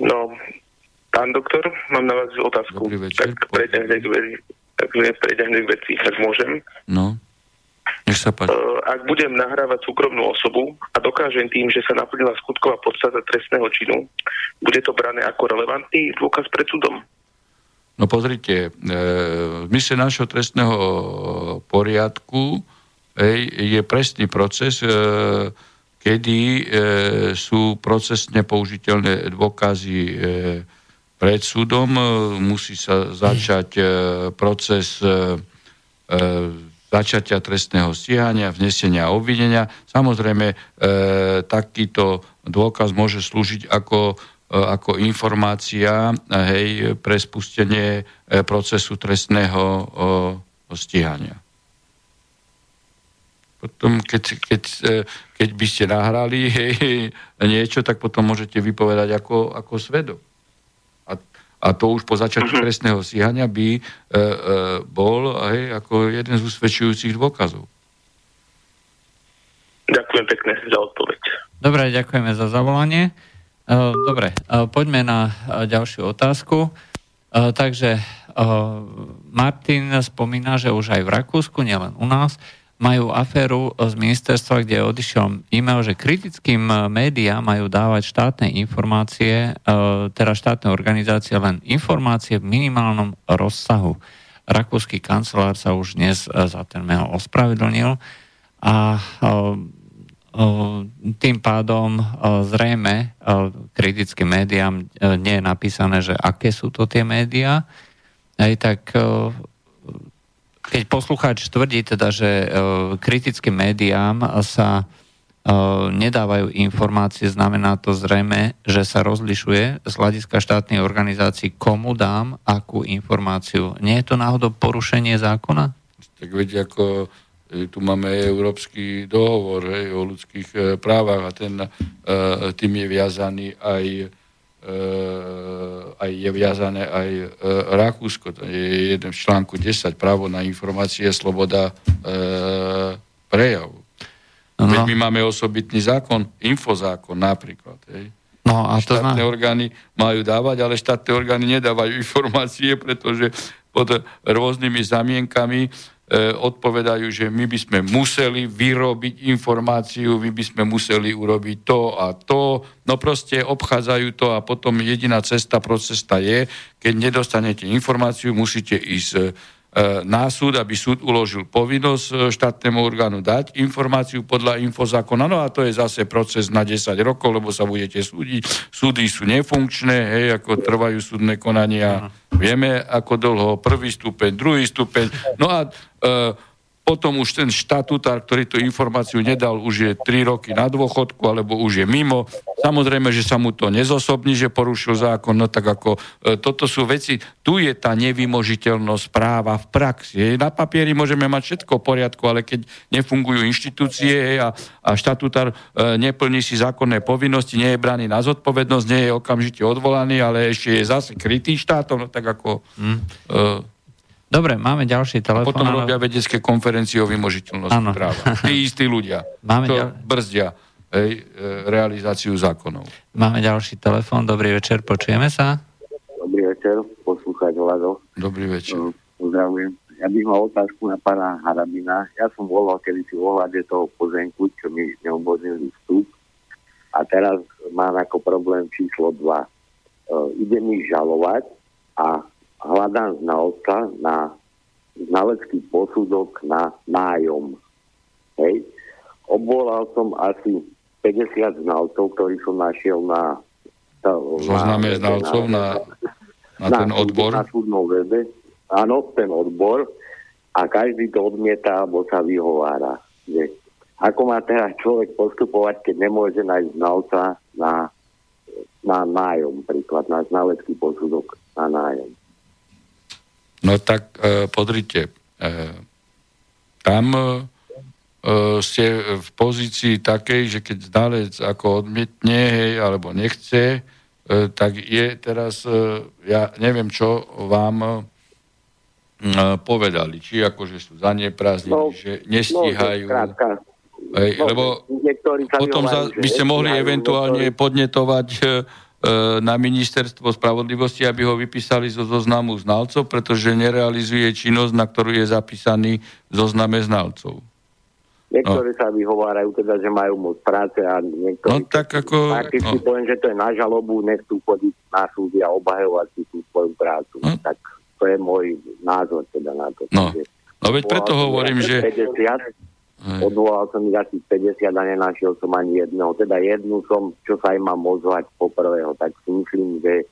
No, Pán doktor, mám na vás otázku. Dobrý večer. Tak prejdem prejdem k veci, ak môžem. No. Nech sa páči. Uh, ak budem nahrávať súkromnú osobu a dokážem tým, že sa naplnila skutková podstata trestného činu, bude to brané ako relevantný dôkaz pred súdom? No pozrite, e, v mysle našho trestného poriadku ej, je presný proces, e, kedy e, sú procesne použiteľné dôkazy e, pred súdom. E, musí sa začať e, proces e, e, začatia trestného stíhania, vznesenia a obvinenia. Samozrejme, e, takýto dôkaz môže slúžiť ako E, ako informácia hej, pre spustenie e, procesu trestného stíhania. Potom, keď, keď, e, keď by ste nahrali hej, niečo, tak potom môžete vypovedať ako, ako svedok. A, a to už po začiatku uh-huh. trestného stíhania by e, e, bol hej, ako jeden z usvedčujúcich dôkazov. Ďakujem pekne za odpoveď. Dobre, ďakujeme za zavolanie. Eh, dobre, eh, poďme na ďalšiu otázku. Takže Martin spomína, že už aj v Rakúsku, nielen u nás, majú aféru z ministerstva, kde odišiel e-mail, že kritickým médiám majú dávať štátne informácie, teda štátne organizácie, len informácie v minimálnom rozsahu. Rakúsky kancelár sa už dnes za ten mail ospravedlnil a tým pádom zrejme kritickým médiám nie je napísané, že aké sú to tie médiá. Aj tak keď poslucháč tvrdí teda, že kritickým médiám sa nedávajú informácie, znamená to zrejme, že sa rozlišuje z hľadiska štátnej organizácií, komu dám akú informáciu. Nie je to náhodou porušenie zákona? Tak veď ako tu máme európsky dohovor hej, o ľudských e, právach a ten, e, tým je viazaný aj, e, aj je viazané aj Rakúsko. To je jeden z článku 10, právo na informácie, sloboda prejavu. No. Veď my máme osobitný zákon, infozákon napríklad. Hej. No, a to štátne zna... orgány majú dávať, ale štátne orgány nedávajú informácie, pretože pod rôznymi zamienkami odpovedajú, že my by sme museli vyrobiť informáciu, my by sme museli urobiť to a to. No proste obchádzajú to a potom jediná cesta, procesta je, keď nedostanete informáciu, musíte ísť E, na súd, aby súd uložil povinnosť e, štátnemu orgánu dať informáciu podľa infozákona. No a to je zase proces na 10 rokov, lebo sa budete súdiť. Súdy sú nefunkčné, hej, ako trvajú súdne konania. Vieme, ako dlho, prvý stupeň, druhý stupeň. No a e, potom už ten štatutár, ktorý tú informáciu nedal, už je 3 roky na dôchodku, alebo už je mimo. Samozrejme, že sa mu to nezosobní, že porušil zákon, no tak ako e, toto sú veci, tu je tá nevymožiteľnosť práva v praxi. Na papieri môžeme mať všetko v poriadku, ale keď nefungujú inštitúcie a, a štatutár e, neplní si zákonné povinnosti, nie je braný na zodpovednosť, nie je okamžite odvolaný, ale ešte je zase krytý štátom, no tak ako... Hmm. E, Dobre, máme ďalší telefón. Potom ale... robia vedecké konferencie o vymožiteľnosti ano. práva. Tí istí ľudia. Máme to ďal... brzdia hej, e, realizáciu zákonov. Máme ďalší telefón. Dobrý večer, počujeme sa? Dobrý večer, poslúchať Vlado. Dobrý večer. Pozdravujem. Ja bych mal otázku na pána Harabina. Ja som volal kedy si ohľade toho pozemku, čo mi neumožnili vstup. A teraz mám ako problém číslo 2. Uh, ide mi žalovať a hľadám znalca na znalecký posudok na nájom. Hej. Obvolal som asi 50 znalcov, ktorí som našiel na... Zozname znalcov na, na, na ten odbor? Na súdnom webe. Áno, ten odbor. A každý to odmieta, alebo sa vyhovára. Že ako má teraz človek postupovať, keď nemôže nájsť znalca na, na nájom, príklad na znalecký posudok na nájom. No tak e, podrite, e, tam e, ste v pozícii takej, že keď znalec ako odmietne, hej, alebo nechce, e, tak je teraz, e, ja neviem, čo vám e, povedali, či akože sú zaneprázdnení, no, že nestíhajú. No, Hej, no, lebo potom za, by ste mohli eventuálne podnetovať na ministerstvo spravodlivosti, aby ho vypísali zo zoznamu znalcov, pretože nerealizuje činnosť, na ktorú je zapísaný v zozname znalcov. Niektorí no. sa vyhovárajú teda, že majú moc práce a niektorí... No tak ako... Prakticky no. poviem, že to je na žalobu, nechcú chodiť na súdy a obhajovať si tú svoju prácu. No. Tak to je môj názor teda na to. No, no veď preto hovorím, že... 50, odvolal som ich asi 50 a nenašiel som ani jedného. Teda jednu som, čo sa im mám ozvať poprvého, tak si myslím, že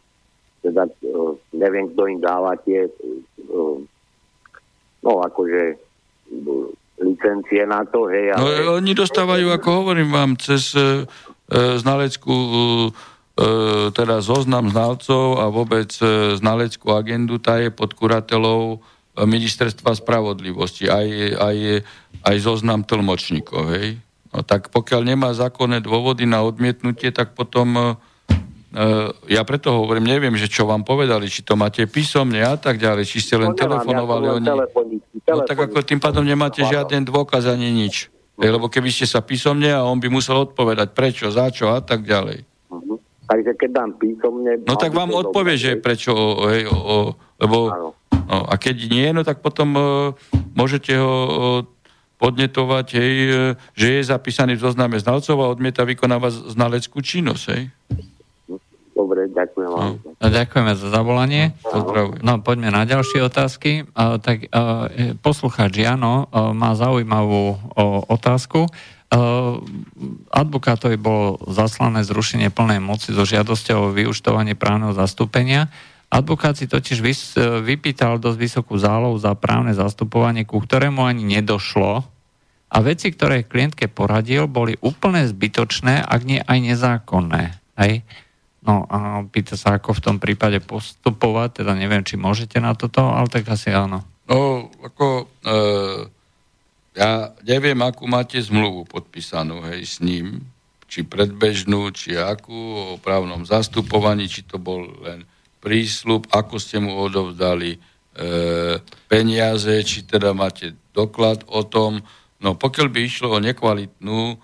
teda uh, neviem, kto im dáva tie uh, no akože uh, licencie na to, hej. No, ale... No, oni dostávajú, ako hovorím vám, cez e, znaleckú e, teda zoznam znalcov a vôbec e, znaleckú agendu, tá je pod kuratelou e, ministerstva spravodlivosti, aj, aj, aj zoznam tlmočníkov, hej. No tak pokiaľ nemá zákonné dôvody na odmietnutie, tak potom e, Uh, ja preto hovorím, neviem, že čo vám povedali, či to máte písomne a tak ďalej, či ste len no, telefonovali ja oni. No tak ako tým pádom nemáte žiaden dôkaz ani nič. Uh-huh. Lebo keby ste sa písomne a on by musel odpovedať prečo, za čo a tak ďalej. Uh-huh. Takže keď dám písomne... No tak vám odpovie, že prečo, hej, o, o, lebo... No, a keď nie, no tak potom uh, môžete ho uh, podnetovať, hej, uh, že je zapísaný v zozname znalcov a odmieta vykonávať znaleckú činnosť, hej. Dobre, ďakujem vám. No, ďakujeme za zavolanie. Pozdravujem. No, poďme na ďalšie otázky. Uh, tak uh, poslucháč Jano uh, má zaujímavú uh, otázku. Uh, advokátovi bolo zaslané zrušenie plnej moci so žiadosťou o vyuštovanie právneho zastúpenia. Advokát si totiž vys, vypýtal dosť vysokú zálohu za právne zastupovanie, ku ktorému ani nedošlo. A veci, ktoré klientke poradil, boli úplne zbytočné, ak nie aj nezákonné. Hej? No a pýta sa, ako v tom prípade postupovať, teda neviem, či môžete na toto, ale tak asi áno. No, ako e, ja neviem, akú máte zmluvu podpísanú, hej, s ním, či predbežnú, či akú, o právnom zastupovaní, či to bol len prísľub, ako ste mu odovzdali e, peniaze, či teda máte doklad o tom. No pokiaľ by išlo o nekvalitnú e,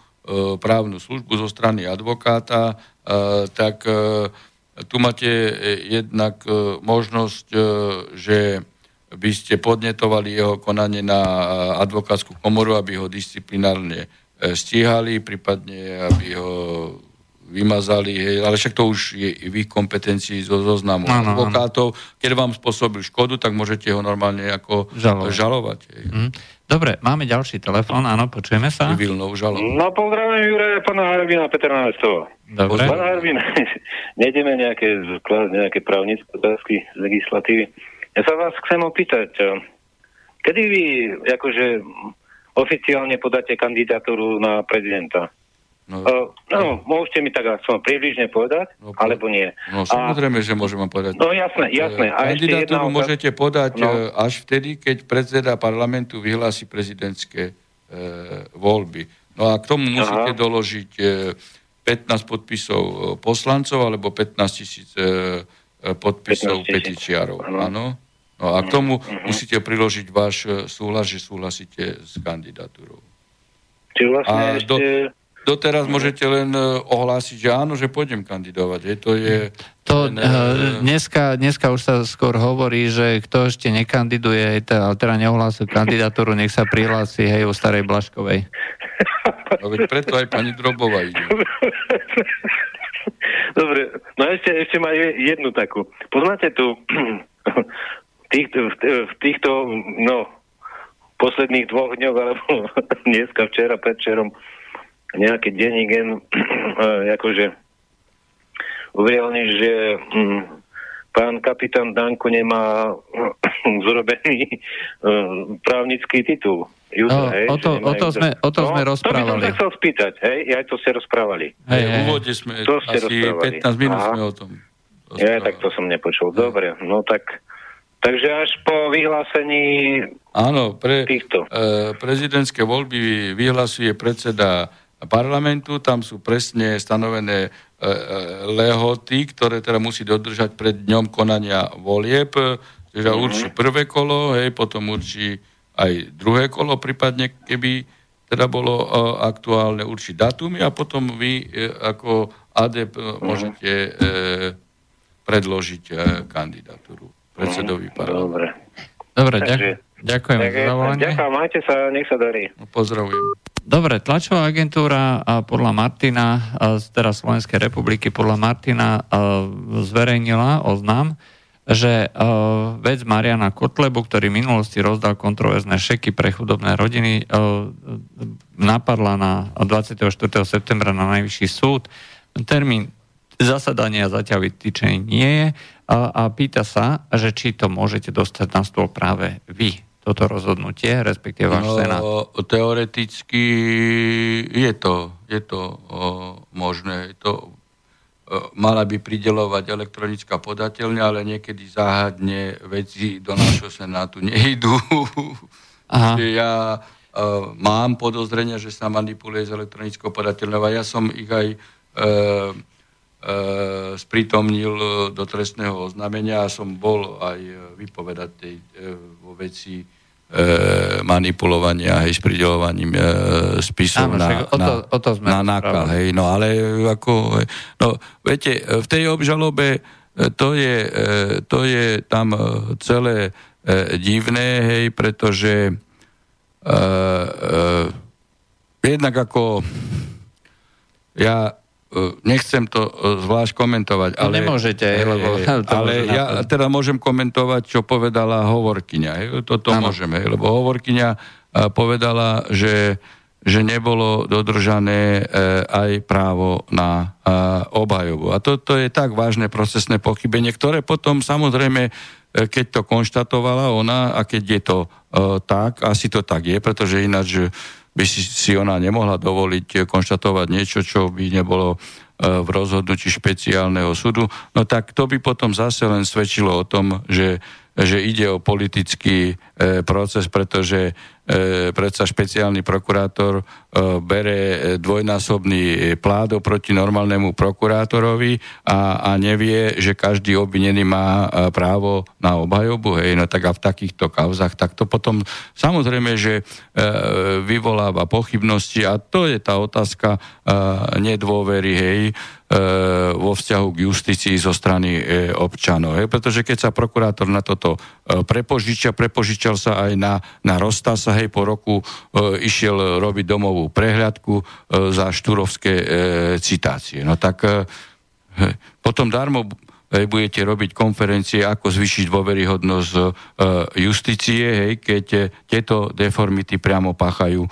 právnu službu zo strany advokáta, E, tak e, tu máte jednak e, možnosť, že by ste podnetovali jeho konanie na advokátsku komoru, aby ho disciplinárne stíhali, prípadne aby ho vymazali, hej, ale však to už je v ich kompetencii zo zoznamu ano, advokátov. Keď vám spôsobil škodu, tak môžete ho normálne ako žalovať. žalovať hej. Mm. Dobre, máme ďalší telefón, áno, počujeme sa. Civilnou žalobou. No pozdravím Jure, pána Harbina, Petra Námestova. Dobre. Pán Harbin, nejdeme nejaké, nejaké právnické otázky z legislatívy. Ja sa vás chcem opýtať, kedy vy akože oficiálne podáte kandidatúru na prezidenta? No, uh, no, môžete mi tak aspoň približne povedať, no, alebo nie. No, samozrejme, a, že môžeme povedať. No, jasné, jasné. A Kandidatúru ešte môžete podať no. E, až vtedy, keď predseda parlamentu vyhlási prezidentské e, voľby. No a k tomu musíte Aha. doložiť e, 15 podpisov poslancov alebo 15 tisíc e, podpisov 15 peticiárov. Áno. No a k tomu uh-huh. musíte priložiť váš súhlas, že súhlasíte s kandidatúrou. Čiže vlastne a ešte... Do, doteraz môžete len e, ohlásiť, že áno, že pôjdem kandidovať. Je, to je... To, uh, dneska, dneska už sa skôr hovorí, že kto ešte nekandiduje, ale teda neohlásil kandidatúru, nech sa prihlási hej u starej Blaškovej. No veď preto aj pani Drobová ide. Dobre, no ešte, ešte má jednu takú. Poznáte tu v týchto, v týchto no, posledných dvoch dňoch, alebo dneska, včera, predčerom, nejaký gen, akože uverejnil, že hm, pán kapitán Danko nemá zrobený hm, právnický titul. Jude, no, hej, o, to, o, to sme, o to no, sme rozprávali. To by som sa chcel spýtať, hej, ja to ste rozprávali. Hej, v úvode sme, to ste asi rozprávali. 15 minút Aha. sme o tom rozprávali. Ja, tak to som nepočul. Dobre, no tak Takže až po vyhlásení Áno, pre, týchto. E, prezidentské voľby vyhlasuje predseda parlamentu, tam sú presne stanovené e, e, lehoty, ktoré teda musí dodržať pred dňom konania volieb, čiže mm-hmm. určí prvé kolo, hej, potom určí aj druhé kolo, prípadne keby teda bolo e, aktuálne určiť datumy a potom vy e, ako ADEP môžete e, predložiť e, kandidatúru predsedovi parlamentu. Dobre. Dobre, ďakujem. Ďakujem za zavolanie. Ďakujem, majte sa, nech sa darí. Pozdravujem. Dobre, tlačová agentúra podľa Martina, z teraz Slovenskej republiky, podľa Martina zverejnila oznám, že vec Mariana Kotlebu, ktorý v minulosti rozdal kontroverzné šeky pre chudobné rodiny, napadla na 24. septembra na najvyšší súd. Termín zasadania zatiaľ vytýčený nie je a pýta sa, že či to môžete dostať na stôl práve vy, toto rozhodnutie, respektíve váš no, senát. Teoreticky je to, je to o, možné. Je to E, mala by pridelovať elektronická podateľňa, ale niekedy záhadne veci do nášho senátu nejdú. Aha. ja uh, mám podozrenia, že sa manipuluje s elektronickou podateľňou a ja som ich aj uh, sprítomnil do trestného oznámenia. A som bol aj vypovedať tej, vo veci e, manipulovania, hej, s pridelovaním e, spisov Áno, na, o to, o to sme na nákal, hej, no ale ako, no viete, v tej obžalobe e, to je, e, to je tam e, celé e, divné, hej, pretože e, e, jednak ako ja E, nechcem to e, zvlášť komentovať, ale... Nemôžete, lebo... To ale ja teda môžem komentovať, čo povedala hovorkyňa. Toto ano. môžeme, lebo hovorkyňa e, povedala, že, že nebolo dodržané aj právo na obhajobu. A toto je tak vážne procesné pochybenie, ktoré potom samozrejme keď to konštatovala ona a keď je to tak, asi to tak je, pretože ináč by si, ona nemohla dovoliť konštatovať niečo, čo by nebolo e, v rozhodnutí špeciálneho súdu, no tak to by potom zase len svedčilo o tom, že, že ide o politický e, proces, pretože E, predsa špeciálny prokurátor e, bere dvojnásobný plát oproti normálnemu prokurátorovi a, a nevie, že každý obvinený má právo na obhajobu, hej, no tak a v takýchto kauzach, tak to potom samozrejme, že vyvoláva pochybnosti a to je tá otázka nedôvery, hej, vo vzťahu k justícii zo strany občanov. Hej? Pretože keď sa prokurátor na toto prepožičia, prepožičal sa aj na, na Rostasa, hej, po roku e, išiel robiť domovú prehľadku e, za štúrovské e, citácie. No tak e, potom darmo e, budete robiť konferencie, ako zvyšiť dôveryhodnosť e, justície, hej, keď e, tieto deformity priamo páchajú e,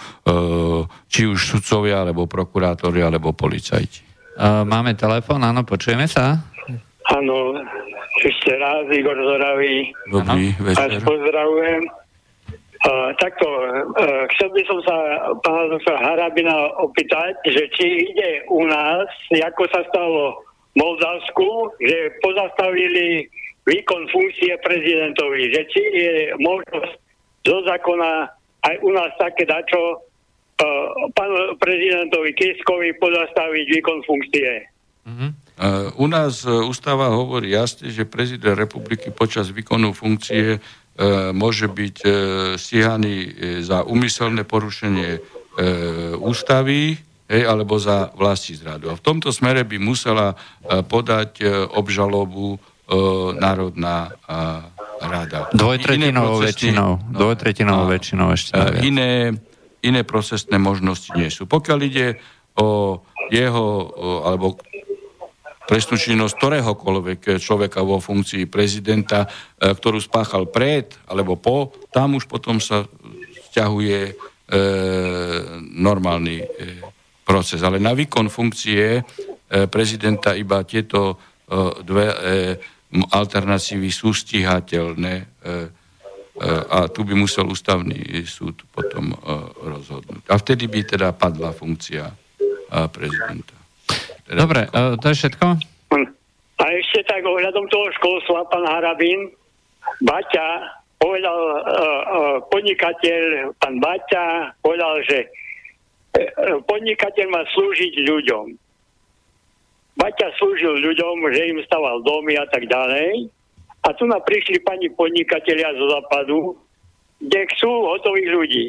či už sudcovia, alebo prokurátori, alebo policajti. Máme telefón, áno, počujeme sa? Áno, ešte raz Igor Zoravý. Dobrý večer. Vás pozdravujem. Uh, takto, uh, chcel by som sa pána doktora Harabina opýtať, že či ide u nás, ako sa stalo v Moldavsku, že pozastavili výkon funkcie prezidentovi, že či je možnosť zo zákona aj u nás také dačo pánu prezidentovi Kiskovi pozastaviť výkon funkcie. Uh-huh. Uh, u nás uh, ústava hovorí jasne, že prezident republiky počas výkonu funkcie E, môže byť stíhaný za umyselné porušenie ústavy hej, alebo za vlastní zradu. A v tomto smere by musela podať obžalobu Národná rada. Dvojtretinovou väčšinou. No, Dvojtretinovou väčšinou ešte. Iné, iné procesné možnosti nie sú. Pokiaľ ide o jeho, alebo trestnú činnosť ktoréhokoľvek človeka vo funkcii prezidenta, e, ktorú spáchal pred alebo po, tam už potom sa vzťahuje e, normálny e, proces. Ale na výkon funkcie e, prezidenta iba tieto e, dve e, alternatívy sú stíhateľné e, a tu by musel ústavný súd potom e, rozhodnúť. A vtedy by teda padla funkcia prezidenta. Dobre, uh, to je všetko? A ešte tak ohľadom toho školstva, pán Harabín, Baťa povedal, podnikateľ, pán Baťa povedal, že podnikateľ má slúžiť ľuďom. Baťa slúžil ľuďom, že im staval domy a tak ďalej. A tu nám prišli pani podnikatelia zo západu, kde chcú hotových ľudí.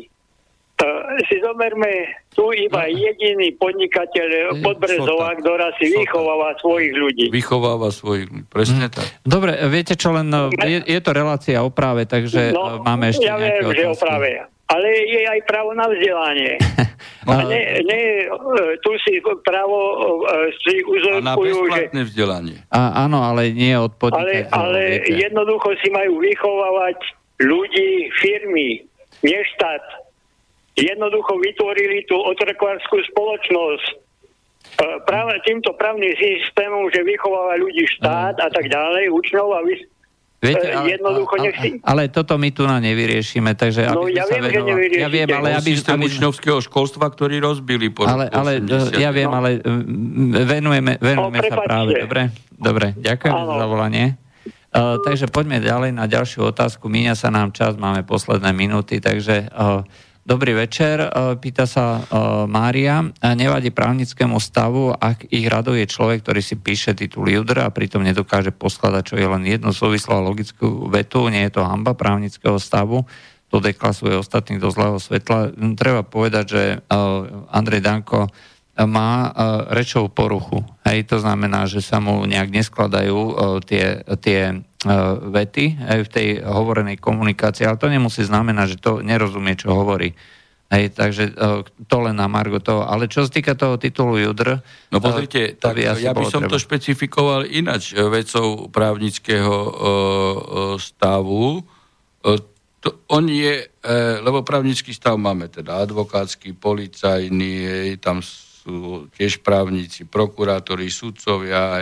si zoberme tu iba no. jediný podnikateľ Podbrezová, ktorá si vychováva svojich ľudí. Vychováva svojich ľudí, presne mm. tak. Dobre, viete čo, len je, je to relácia o práve, takže no, máme ešte ja viem, že o práve ale je aj právo na vzdelanie. A ne, ne, tu si právo e, si uzurpujú, A na bezplatné že... vzdelanie. A, áno, ale nie od Ale, ale jednoducho si majú vychovávať ľudí, firmy, nie štát. Jednoducho vytvorili tú otrokvárskú spoločnosť. E, práve týmto právnym systémom, že vychováva ľudí štát a tak ďalej, učňov a vys- Viete, ale, jednoducho ale, nechci... ale toto my tu na nevyriešime, takže no, ja viem, že nevyriešite. Ja viem, ale aby... Systém učňovského školstva, ktorý rozbili po ale, ale, Ja viem, no. ale venujeme, venujeme no, sa práve. Dobre, dobre ďakujem za zavolanie. Uh, takže poďme ďalej na ďalšiu otázku. Míňa sa nám čas, máme posledné minúty, takže uh, Dobrý večer, e, pýta sa e, Mária. Nevadí právnickému stavu, ak ich raduje človek, ktorý si píše titul Judr a pritom nedokáže poskladať, čo je len jednu súvislú a logickú vetu. Nie je to hamba právnického stavu. To deklasuje ostatných do zlého svetla. Treba povedať, že e, Andrej Danko má rečovú poruchu. Hej, to znamená, že sa mu nejak neskladajú tie, tie E, vety aj v tej hovorenej komunikácii, ale to nemusí znamenať, že to nerozumie, čo hovorí. Hej, takže e, to len na Margo toho. Ale čo sa týka toho titulu Judr... No pozrite, tak by ja by som treba. to špecifikoval inač e, vecou právnického uh, stavu. Uh, to, on je, lebo právnický stav máme teda advokátsky, policajný, hej, tam sú tiež právnici, prokurátori, sudcovia,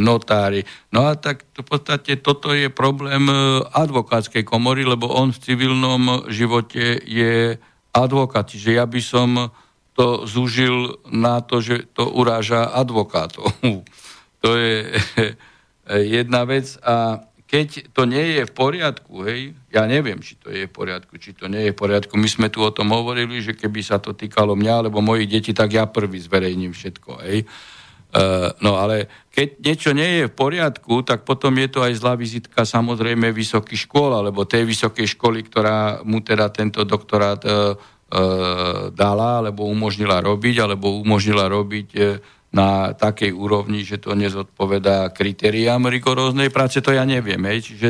notári. No a tak v podstate toto je problém e, advokátskej komory, lebo on v civilnom živote je advokát. Čiže ja by som to zúžil na to, že to uráža advokátov. to je jedna vec. A keď to nie je v poriadku, hej, ja neviem, či to je v poriadku, či to nie je v poriadku. My sme tu o tom hovorili, že keby sa to týkalo mňa alebo mojich detí, tak ja prvý zverejním všetko, hej. Uh, no ale keď niečo nie je v poriadku, tak potom je to aj zlá vizitka samozrejme vysokých škôl, alebo tej vysokej školy, ktorá mu teda tento doktorát uh, uh, dala, alebo umožnila robiť, alebo umožnila robiť uh, na takej úrovni, že to nezodpovedá kritériám rigoróznej práce, to ja neviem. Hej. Čiže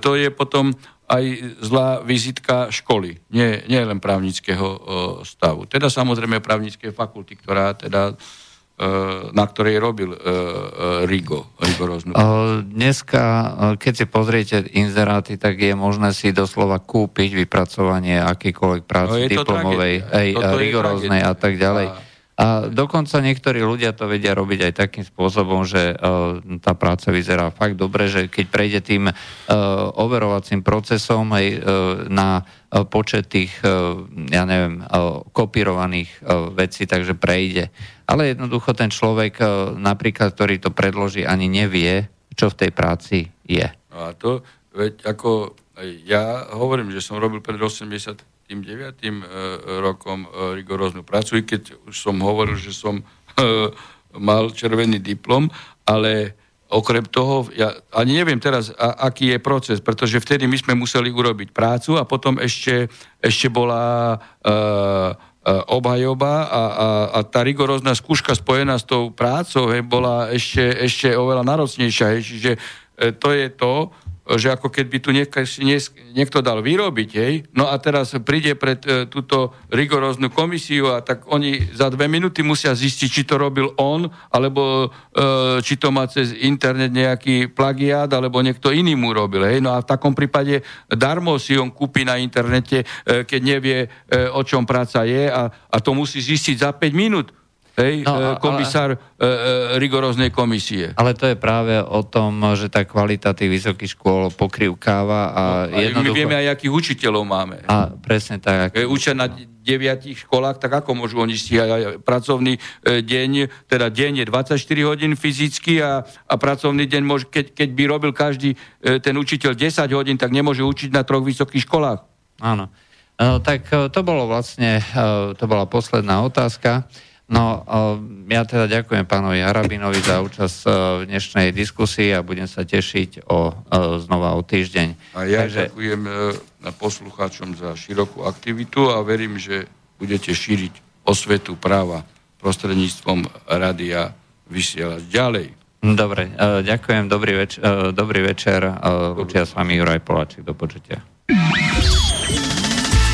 to je potom aj zlá vizitka školy, nie, nie len právnického o, stavu. Teda samozrejme právnické fakulty, ktorá teda e, na ktorej robil uh, Rigo, rigoróznu. Dneska, keď si pozriete inzeráty, tak je možné si doslova kúpiť vypracovanie akýkoľvej práce no, diplomovej, aj rigoróznej a tak ďalej. A a dokonca niektorí ľudia to vedia robiť aj takým spôsobom, že uh, tá práca vyzerá fakt dobre, že keď prejde tým uh, overovacím procesom aj uh, na počet tých, ja neviem, kopírovaných vecí, takže prejde. Ale jednoducho ten človek, napríklad, ktorý to predloží, ani nevie, čo v tej práci je. No a to, veď ako ja hovorím, že som robil pred 80 tým 9. E, rokom e, rigoróznu prácu, i keď už som hovoril, že som e, mal červený diplom, ale okrem toho, ja ani neviem teraz, a, aký je proces, pretože vtedy my sme museli urobiť prácu a potom ešte, ešte bola uh, obhajoba a, a, a tá rigorózna skúška spojená s tou prácou he, bola ešte, ešte oveľa náročnejšia. He, čiže to je to, že ako keby tu niekto, niekto dal vyrobiť, hej, no a teraz príde pred e, túto rigoróznu komisiu a tak oni za dve minúty musia zistiť, či to robil on, alebo e, či to má cez internet nejaký plagiát, alebo niekto iný mu robil, hej, no a v takom prípade darmo si on kúpi na internete, e, keď nevie, e, o čom práca je a, a to musí zistiť za 5 minút. Hej, no, e, komisár ale, e, e, rigoróznej komisie. Ale to je práve o tom, že tá kvalita tých vysokých škôl pokrývkáva a no, jednoducho... My vieme aj, akých učiteľov máme. A presne tak. Keď učia na deviatich školách, tak ako môžu oni stíhať pracovný e, deň, teda deň je 24 hodín fyzicky a, a pracovný deň, môže, keď, keď by robil každý ten učiteľ 10 hodín, tak nemôže učiť na troch vysokých školách. Áno. No, tak to bolo vlastne, to bola posledná otázka. No, ja teda ďakujem pánovi Arabinovi za účasť v dnešnej diskusii a budem sa tešiť o, znova o týždeň. A ja Takže... ďakujem e, poslucháčom za širokú aktivitu a verím, že budete šíriť osvetu práva prostredníctvom radia vysielať ďalej. Dobre, uh, ďakujem, dobrý, več- uh, dobrý večer. Uh, Učia s vami Juraj Poláčik, do počutia.